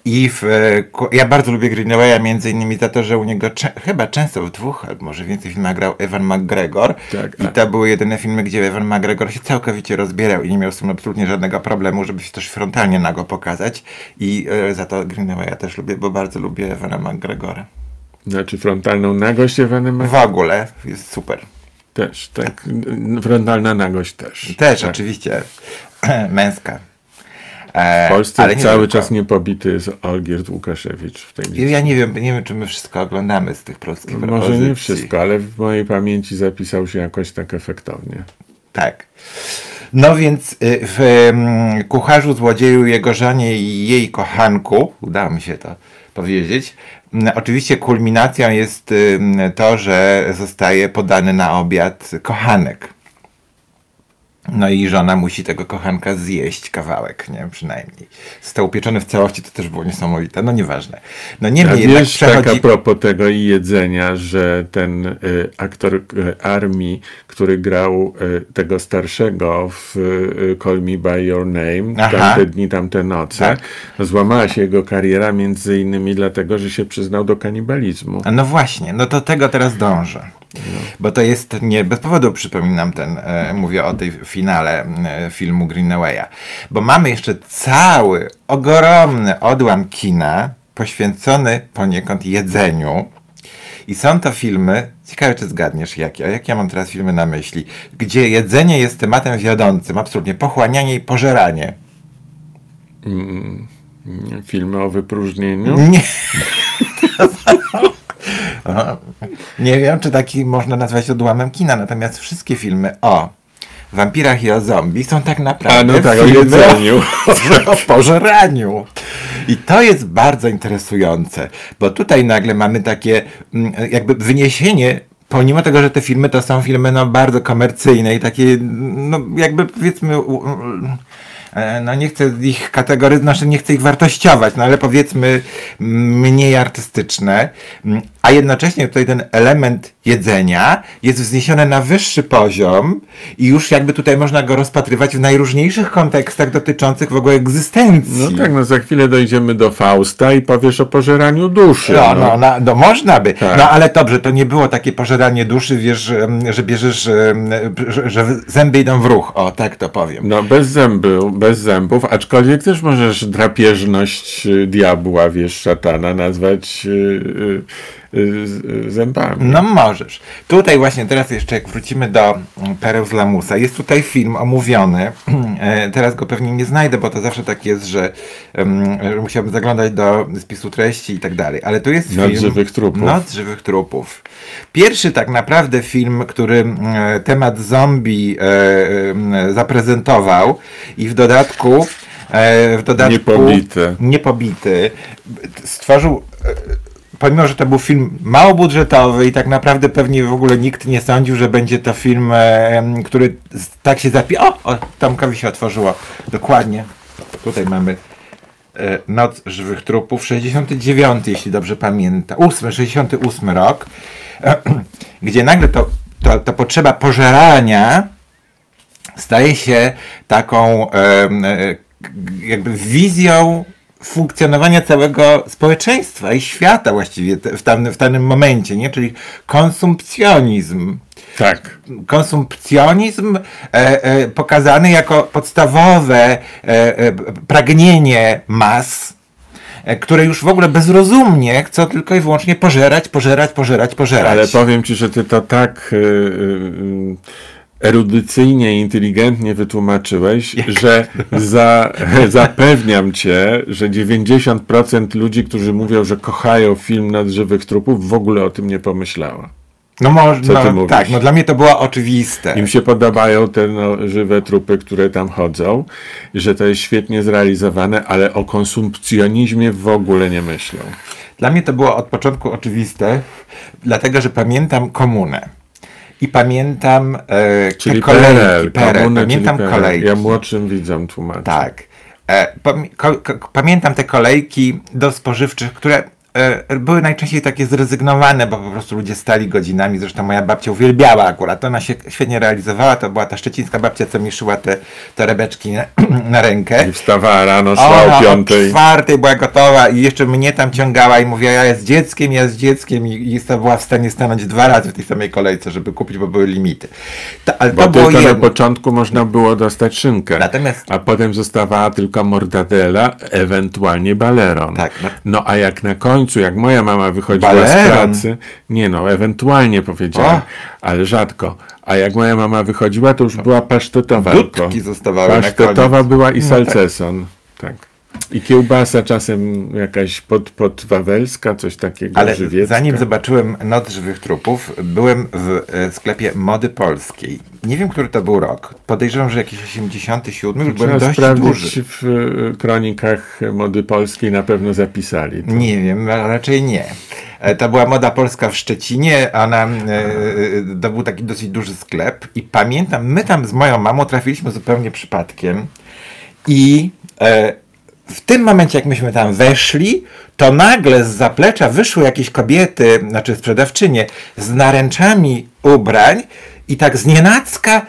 I w, e, ja bardzo lubię Greenawaya między innymi za to, że u niego chyba często w dwóch albo może więcej filmach grał Evan McGregor. Tak, I a- to były jedyne filmy, gdzie Evan McGregor się całkowicie rozbierał i nie miał z tym absolutnie żadnego problemu, żeby się też frontalnie nago pokazać. I e, za to Greenawaya też lubię, bo bardzo lubię Evana McGregora. Znaczy frontalną nagość Ewanem W ogóle jest super. też, tak. N- Frontalna nagość też. Też tak. oczywiście męska. E, W Polsce ale cały czas niepobity jest Olgierd Łukaszewicz w tej liście. Ja nie wiem, nie wiem, czy my wszystko oglądamy z tych polskich Może propozycji. nie wszystko, ale w mojej pamięci zapisał się jakoś tak efektownie. Tak. No więc y, w mm, kucharzu, złodzieju, jego żonie i jej kochanku, udało mi się to powiedzieć, mm, oczywiście kulminacją jest y, to, że zostaje podany na obiad kochanek. No i żona musi tego kochanka zjeść kawałek, nie przynajmniej. Został upieczony w całości, to też było niesamowite. No nieważne. No A niemniej jednak wiesz, tak przechodzi... a propos tego i jedzenia, że ten y, aktor y, armii, który grał y, tego starszego w y, Call Me By Your Name, Aha. tamte dni, tamte noce, Tak. złamała się jego kariera między innymi dlatego, że się przyznał do kanibalizmu. A No właśnie, no to tego teraz dążę. Bo to jest, nie bez powodu przypominam ten, e, mówię o tej finale e, filmu Greenawaya. Bo mamy jeszcze cały, ogromny odłam kina poświęcony poniekąd jedzeniu. I są to filmy, ciekawe czy zgadniesz jakie, a jak ja mam teraz filmy na myśli, gdzie jedzenie jest tematem wiodącym, absolutnie pochłanianie i pożeranie. Filmy o wypróżnieniu. Nie. Aha. Nie wiem, czy taki można nazwać odłamem kina, natomiast wszystkie filmy o wampirach i o zombie są tak naprawdę A no tak, o jedzeniu. o pożeraniu. I to jest bardzo interesujące, bo tutaj nagle mamy takie mm, jakby wyniesienie Pomimo tego, że te filmy to są filmy no, bardzo komercyjne i takie, no jakby powiedzmy, e, no nie chcę ich kategoryzować, znaczy nie chcę ich wartościować, no ale powiedzmy mm, mniej artystyczne, Mm, a jednocześnie tutaj ten element jedzenia jest wzniesiony na wyższy poziom i już jakby tutaj można go rozpatrywać w najróżniejszych kontekstach dotyczących w ogóle egzystencji. No tak, no za chwilę dojdziemy do Fausta i powiesz o pożeraniu duszy. No, no, no, no można by. Tak. No ale dobrze, to nie było takie pożeranie duszy, wiesz, że bierzesz, że, że zęby idą w ruch. O, tak to powiem. No bez zębu, bez zębów, aczkolwiek też możesz drapieżność y, diabła, wiesz, szatana nazwać y, y, y, z- zębami. No możesz. Tutaj właśnie teraz jeszcze jak wrócimy do Pereł z Lamusa, jest tutaj film omówiony. E, Teraz go pewnie nie znajdę, bo to zawsze tak jest, że, musiałbym zaglądać do spisu treści i tak dalej. Ale tu jest Noc film... żywych trupów. Noc żywych trupów. Pierwszy tak naprawdę film, który temat zombie e, zaprezentował i w dodatku e, w dodatku Niepobity. niepobity stworzył pomimo, że to był film mało budżetowy i tak naprawdę pewnie w ogóle nikt nie sądził, że będzie to film, e, który tak się zapi... O, o, Tomkowi się otworzyło. Dokładnie. Tutaj mamy e, Noc Żywych Trupów, 69, jeśli dobrze pamiętam, 8, 68 rok, gdzie nagle to, to, to potrzeba pożerania staje się taką e, jakby wizją funkcjonowania całego społeczeństwa i świata właściwie w, tam, w danym momencie, nie? czyli konsumpcjonizm. Tak. Konsumpcjonizm e, e, pokazany jako podstawowe e, e, pragnienie mas, e, które już w ogóle bezrozumnie chcą tylko i wyłącznie pożerać, pożerać, pożerać, pożerać. Ale powiem ci, że ty to tak y, erudycyjnie i inteligentnie wytłumaczyłeś, że za, zapewniam cię, że 90% ludzi, którzy mówią, że kochają film Nad żywych trupów, w ogóle o tym nie pomyślała. no, ty no, tak, no dla mnie to było oczywiste. Im się podobają te no, żywe trupy, które tam chodzą, że to jest świetnie zrealizowane, ale o konsumpcjonizmie w ogóle nie myślą. Dla mnie to było od początku oczywiste, dlatego że pamiętam komunę. I pamiętam e, Czyli kolejki. PRL, PRL, komunę, pamiętam czyli PRL. kolejki. Ja młodszym widzom tłumaczę. Tak. E, pamiętam te kolejki do spożywczych, które były najczęściej takie zrezygnowane, bo po prostu ludzie stali godzinami. Zresztą moja babcia uwielbiała akurat. Ona się świetnie realizowała. To była ta szczecińska babcia, co mi szyła te torebeczki na, na rękę. I wstawała rano, Ona o o piątej. czwartej była gotowa i jeszcze mnie tam ciągała i mówiła, ja jest dzieckiem, ja z dzieckiem i, i była w stanie stanąć dwa razy w tej samej kolejce, żeby kupić, bo były limity. To, ale Bo to tylko na początku można było dostać szynkę, Natomiast- a potem zostawała tylko mortadela, ewentualnie baleron. Tak, no. No a jak na końcu, jak moja mama wychodziła z pracy, nie no, ewentualnie powiedziałem, ale rzadko. A jak moja mama wychodziła, to już była pasztetowa. Dudki zostawały Pasztetowa była i No salceson. tak. I kiełbasa czasem jakaś pod, podwawelska, coś takiego Ale żywiecka. zanim zobaczyłem Noc Żywych Trupów, byłem w e, sklepie Mody Polskiej. Nie wiem, który to był rok. Podejrzewam, że jakiś 87, już byłem dość duży. w y, kronikach mody polskiej, na pewno zapisali. To. Nie wiem, raczej nie. E, To była moda polska w Szczecinie, ona, e, e, to był taki dosyć duży sklep i pamiętam, my tam z moją mamą trafiliśmy zupełnie przypadkiem i e, w tym momencie, jak myśmy tam weszli, to nagle z zaplecza wyszły jakieś kobiety, znaczy sprzedawczynie, z naręczami ubrań i tak znienacka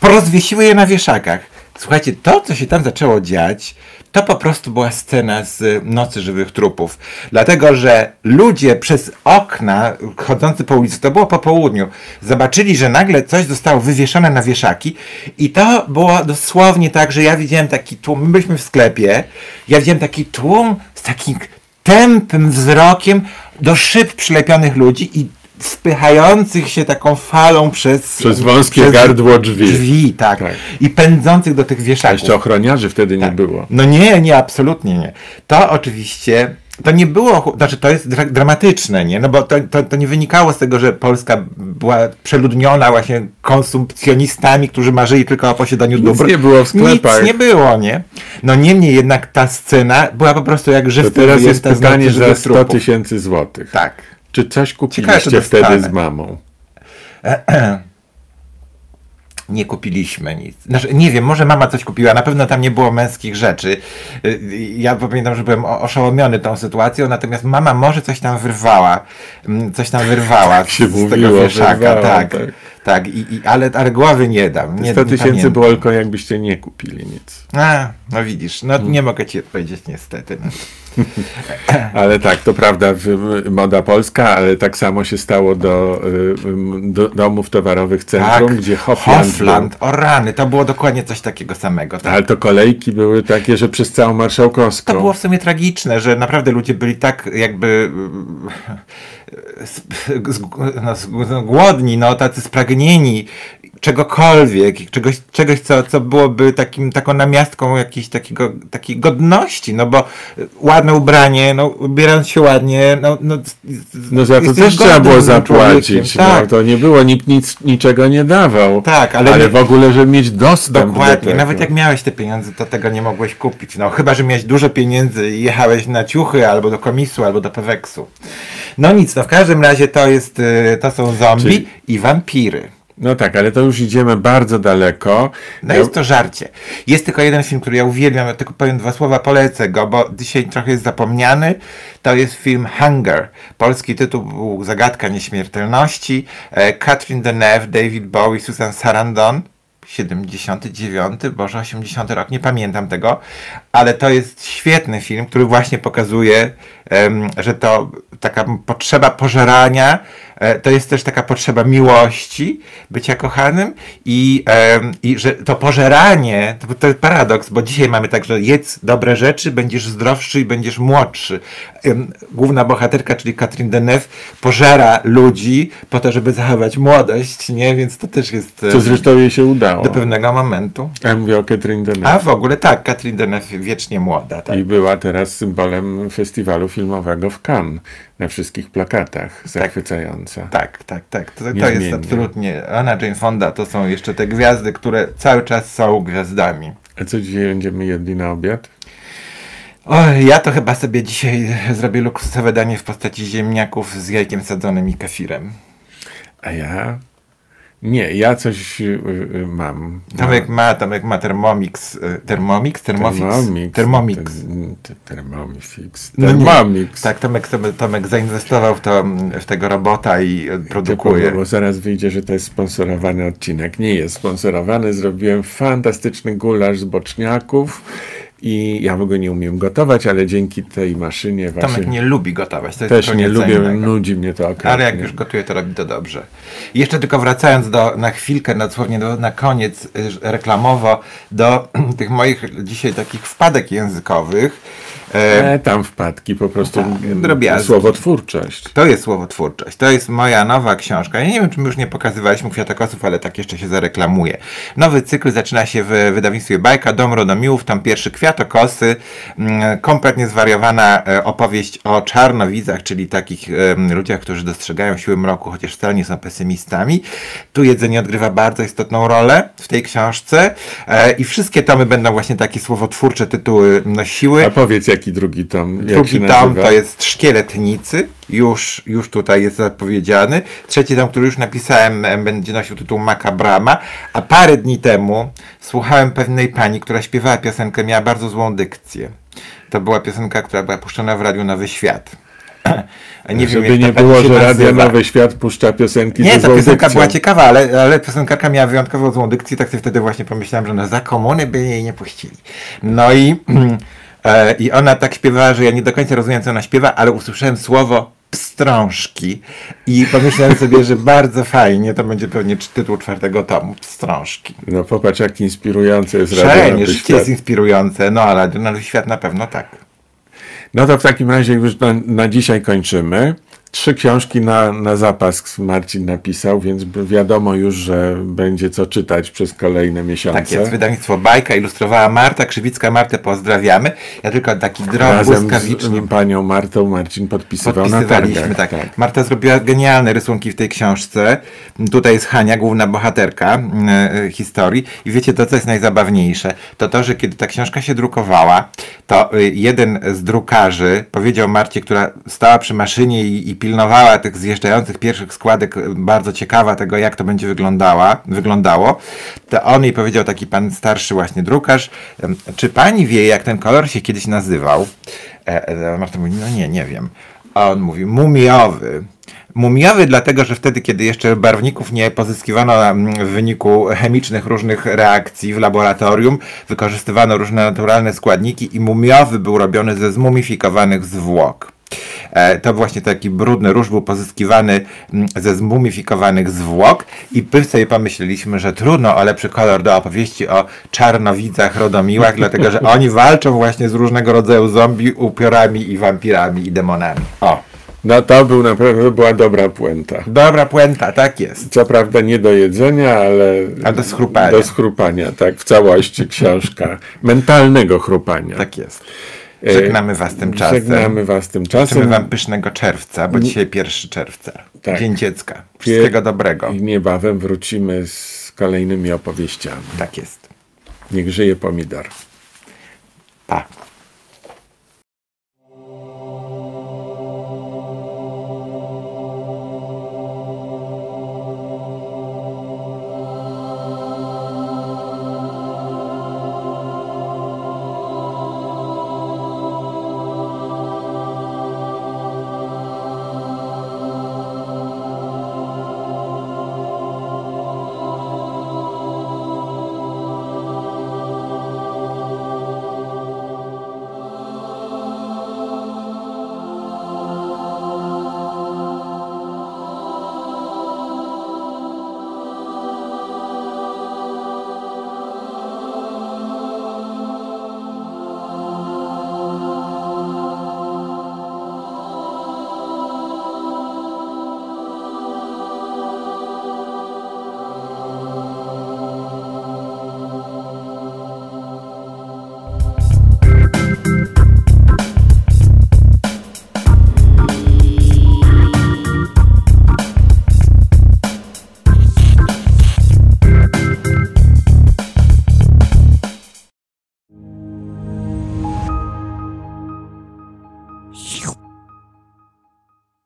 porozwiesiły je na wieszakach. Słuchajcie, to, co się tam zaczęło dziać, to po prostu była scena z Nocy Żywych Trupów. Dlatego, że ludzie przez okna chodzący po ulicy, to było po południu, zobaczyli, że nagle coś zostało wywieszone na wieszaki i to było dosłownie tak, że ja widziałem taki tłum, my byliśmy w sklepie, ja widziałem taki tłum z takim tępym wzrokiem do szyb przylepionych ludzi i wpychających się taką falą przez... Przez wąskie gardło drzwi. Drzwi, tak. Tak. I pędzących do tych A wieszaków. jeszcze ochroniarzy wtedy nie było. No nie, nie, absolutnie nie. To oczywiście, to nie było, znaczy to jest dra dramatyczne, nie? No bo to, to, to nie wynikało z tego, że Polska była przeludniona właśnie konsumpcjonistami, którzy marzyli tylko o posiadaniu Nic dóbr. nie było w sklepach. Nic nie było, nie? No niemniej jednak ta scena była po prostu jak To żywcem teraz jest pytanie nocy za żywych 100 trupów. tysięcy złotych. Tak. Czy coś Ciekawe, kupiliście czy wtedy z mamą? Nie kupiliśmy nic. Znaczy, nie wiem, może mama coś kupiła, na pewno tam nie było męskich rzeczy. Ja pamiętam, że byłem oszołomiony tą sytuacją, natomiast mama może coś tam wyrwała. mm, Coś tam wyrwała się z mówiło, tego wieszaka. wyrwała, tak. tak. Tak, i, i, ale, ale głowy nie dam. Nie, 100 nie tysięcy było tylko jakbyście nie kupili nic. A, no widzisz, no nie mogę ci odpowiedzieć niestety. No. Ale tak, to prawda, moda polska, ale tak samo się stało do, y, do domów towarowych centrum, gdzie Hofland, Hofland, o rany, to było dokładnie coś takiego samego. Tak. ale to kolejki były takie, że przez całą Marszałkowską. To było w sumie tragiczne, że naprawdę ludzie byli tak jakby z- no, z- no, głodni, no, tacy spragnieni czegokolwiek, czegoś, czegoś co, co byłoby takim, taką namiastką jakiejś takiego, takiej godności, no bo ładne ubranie, no ubierając się ładnie, no, no, No za to też trzeba było zapłacić. No, Tak, to nie było, nikt nic, niczego nie dawał. Tak, ale ale w ogóle, żeby mieć dostęp do Dokładnie, tego. nawet jak miałeś te pieniądze, to tego nie mogłeś kupić. No chyba, że miałeś dużo pieniędzy i jechałeś na ciuchy, albo do komisu, albo do peweksu. No nic, no w każdym razie to jest, y, to są zombie Czyli- i wampiry. No tak, ale to już idziemy bardzo daleko. No jest to żarcie. Jest tylko jeden film, który ja uwielbiam, ja tylko powiem dwa słowa, polecę go, bo dzisiaj trochę jest zapomniany. To jest film Hunger. Polski tytuł był Zagadka Nieśmiertelności. E, Catherine Deneuve, David Bowie, Susan Sarandon. 79, Boże, 80 rok, nie pamiętam tego, ale to jest świetny film, który właśnie pokazuje, że to taka potrzeba pożerania, to jest też taka potrzeba miłości, bycia kochanym i, i że to pożeranie, to, to jest paradoks, bo dzisiaj mamy tak, że jedz dobre rzeczy, będziesz zdrowszy i będziesz młodszy. Główna bohaterka, czyli Katrin Deneuve, pożera ludzi po to, żeby zachować młodość, nie? Więc to też jest Co zresztą jej się udało. do pewnego momentu. Ja mówię o Catherine Deneuve. A w ogóle tak, Katrin Deneuve wiecznie młoda. Tak. I była teraz symbolem festiwalu filmowego w Cannes. Na wszystkich plakatach. Zachwycająca. Tak, tak, tak. To, to jest absolutnie. Anna Jane Fonda to są jeszcze te gwiazdy, które cały czas są gwiazdami. A co dzisiaj będziemy jedli na obiad? Oj, ja to chyba sobie dzisiaj zrobię luksusowe danie w postaci ziemniaków z jajkiem sadzonym i kefirem. A ja? Nie, ja coś y, y, mam. Tomek ma, Tomek ma Thermomix. y, Thermomix? Thermomix? Thermomix. Thermomix. Thermomix. No nie. Thermomix. Tak, Tomek, Tomek, zainwestował w, to, w tego robota i produkuje. Bo zaraz wyjdzie, że to jest sponsorowany odcinek. Nie jest sponsorowany. Zrobiłem fantastyczny gulasz z boczniaków i ja w ogóle nie umiem gotować, ale dzięki tej maszynie właśnie Tomek nie lubi gotować. To jest też nie lubię, innego. nudzi mnie to okropnie. Ale jak już gotuje, to robi to dobrze. I jeszcze tylko wracając do, na chwilkę, dosłownie do, na koniec y, reklamowo, do tych moich dzisiaj takich wpadek językowych. E, E, tam wpadki, po prostu Tak, słowotwórczość. To jest słowotwórczość. To jest moja nowa książka. Ja nie wiem, czy my już nie pokazywaliśmy kwiatokosów, ale tak jeszcze się zareklamuję. Nowy cykl zaczyna się w wydawnictwie Bajka, Dom Rodomiłów. Tam pierwszy kwiatokosy. mm, Kompletnie zwariowana e, opowieść o czarnowidzach, czyli takich ludziach, którzy dostrzegają siły mroku, chociaż wcale nie są pesymistami. Tu jedzenie odgrywa bardzo istotną rolę w tej książce. E, I wszystkie tomy będą właśnie takie słowotwórcze tytuły nosiły. A powiedz, jaki drugi tom? Jak Drugi tom to jest Szkieletnicy, już, już tutaj jest zapowiedziany. Trzeci tom, który już napisałem, em, będzie nosił tytuł Makabrama, a parę dni temu słuchałem pewnej pani, która śpiewała piosenkę, miała bardzo złą dykcję. To była piosenka, która była puszczona w Radiu Nowy Świat. Nie Żeby wiem, nie było, że Radio. Nowy Świat puszcza piosenki Nie, ta piosenka dykcją. była ciekawa, ale, ale piosenkarka miała wyjątkowo złą dykcję, tak sobie wtedy właśnie pomyślałem, że no za komuny by jej nie puścili. No i, i ona tak śpiewała, że ja nie do końca rozumiem, co ona śpiewa, ale usłyszałem słowo pstrążki i pomyślałem sobie, że bardzo fajnie, to będzie pewnie tytuł czwartego tomu, pstrążki. No popatrz, jak inspirujące jest Radio Szalenie, życie Świat. jest inspirujące, no ale Nowy Świat na pewno tak. No to w takim razie już na, na dzisiaj kończymy. Trzy książki na, na zapas Marcin napisał, więc wiadomo już, że będzie co czytać przez kolejne miesiące. Tak jest, wydawnictwo Bajka ilustrowała Marta Krzywicka. Martę pozdrawiamy. Ja tylko taki drobny, Razem błyskawicznie z panią Martą Marcin podpisywał na targach. tak. Marta zrobiła genialne rysunki w tej książce. Tutaj jest Hania, główna bohaterka e, historii. I wiecie, to co jest najzabawniejsze, to to, że kiedy ta książka się drukowała, to e, jeden z drukarzy powiedział Marcie, która stała przy maszynie i, i pilnowała tych zjeżdżających pierwszych składek, e, bardzo ciekawa tego, jak to będzie wyglądała, wyglądało, to on jej powiedział, taki pan starszy właśnie drukarz, czy pani wie, jak ten kolor się kiedyś nazywał? E, e, Marta mówi, no nie, nie wiem. A on mówi, mumiowy. Mumiowy dlatego, że wtedy, kiedy jeszcze barwników nie pozyskiwano w wyniku chemicznych różnych reakcji w laboratorium, wykorzystywano różne naturalne składniki i mumiowy był robiony ze zmumifikowanych zwłok. E, To właśnie taki brudny róż był pozyskiwany mm, ze zmumifikowanych zwłok i my sobie pomyśleliśmy, że trudno o lepszy kolor do opowieści o czarnowidzach, rodomiłach, dlatego że oni walczą właśnie z różnego rodzaju zombie, upiorami i wampirami i demonami. O, No to był naprawdę była dobra puenta. dobra puenta, tak jest. Co prawda nie do jedzenia, ale. A do schrupania. Do schrupania, tak, w całości książka. Mentalnego chrupania. Tak jest. Żegnamy was tymczasem. Żegnamy was Życzymy tymczasem. wam pysznego czerwca, bo dzisiaj 1 czerwca. Tak. Dzień dziecka. Wszystkiego dobrego. I niebawem wrócimy z kolejnymi opowieściami. Tak jest. Niech żyje pomidor. Pa.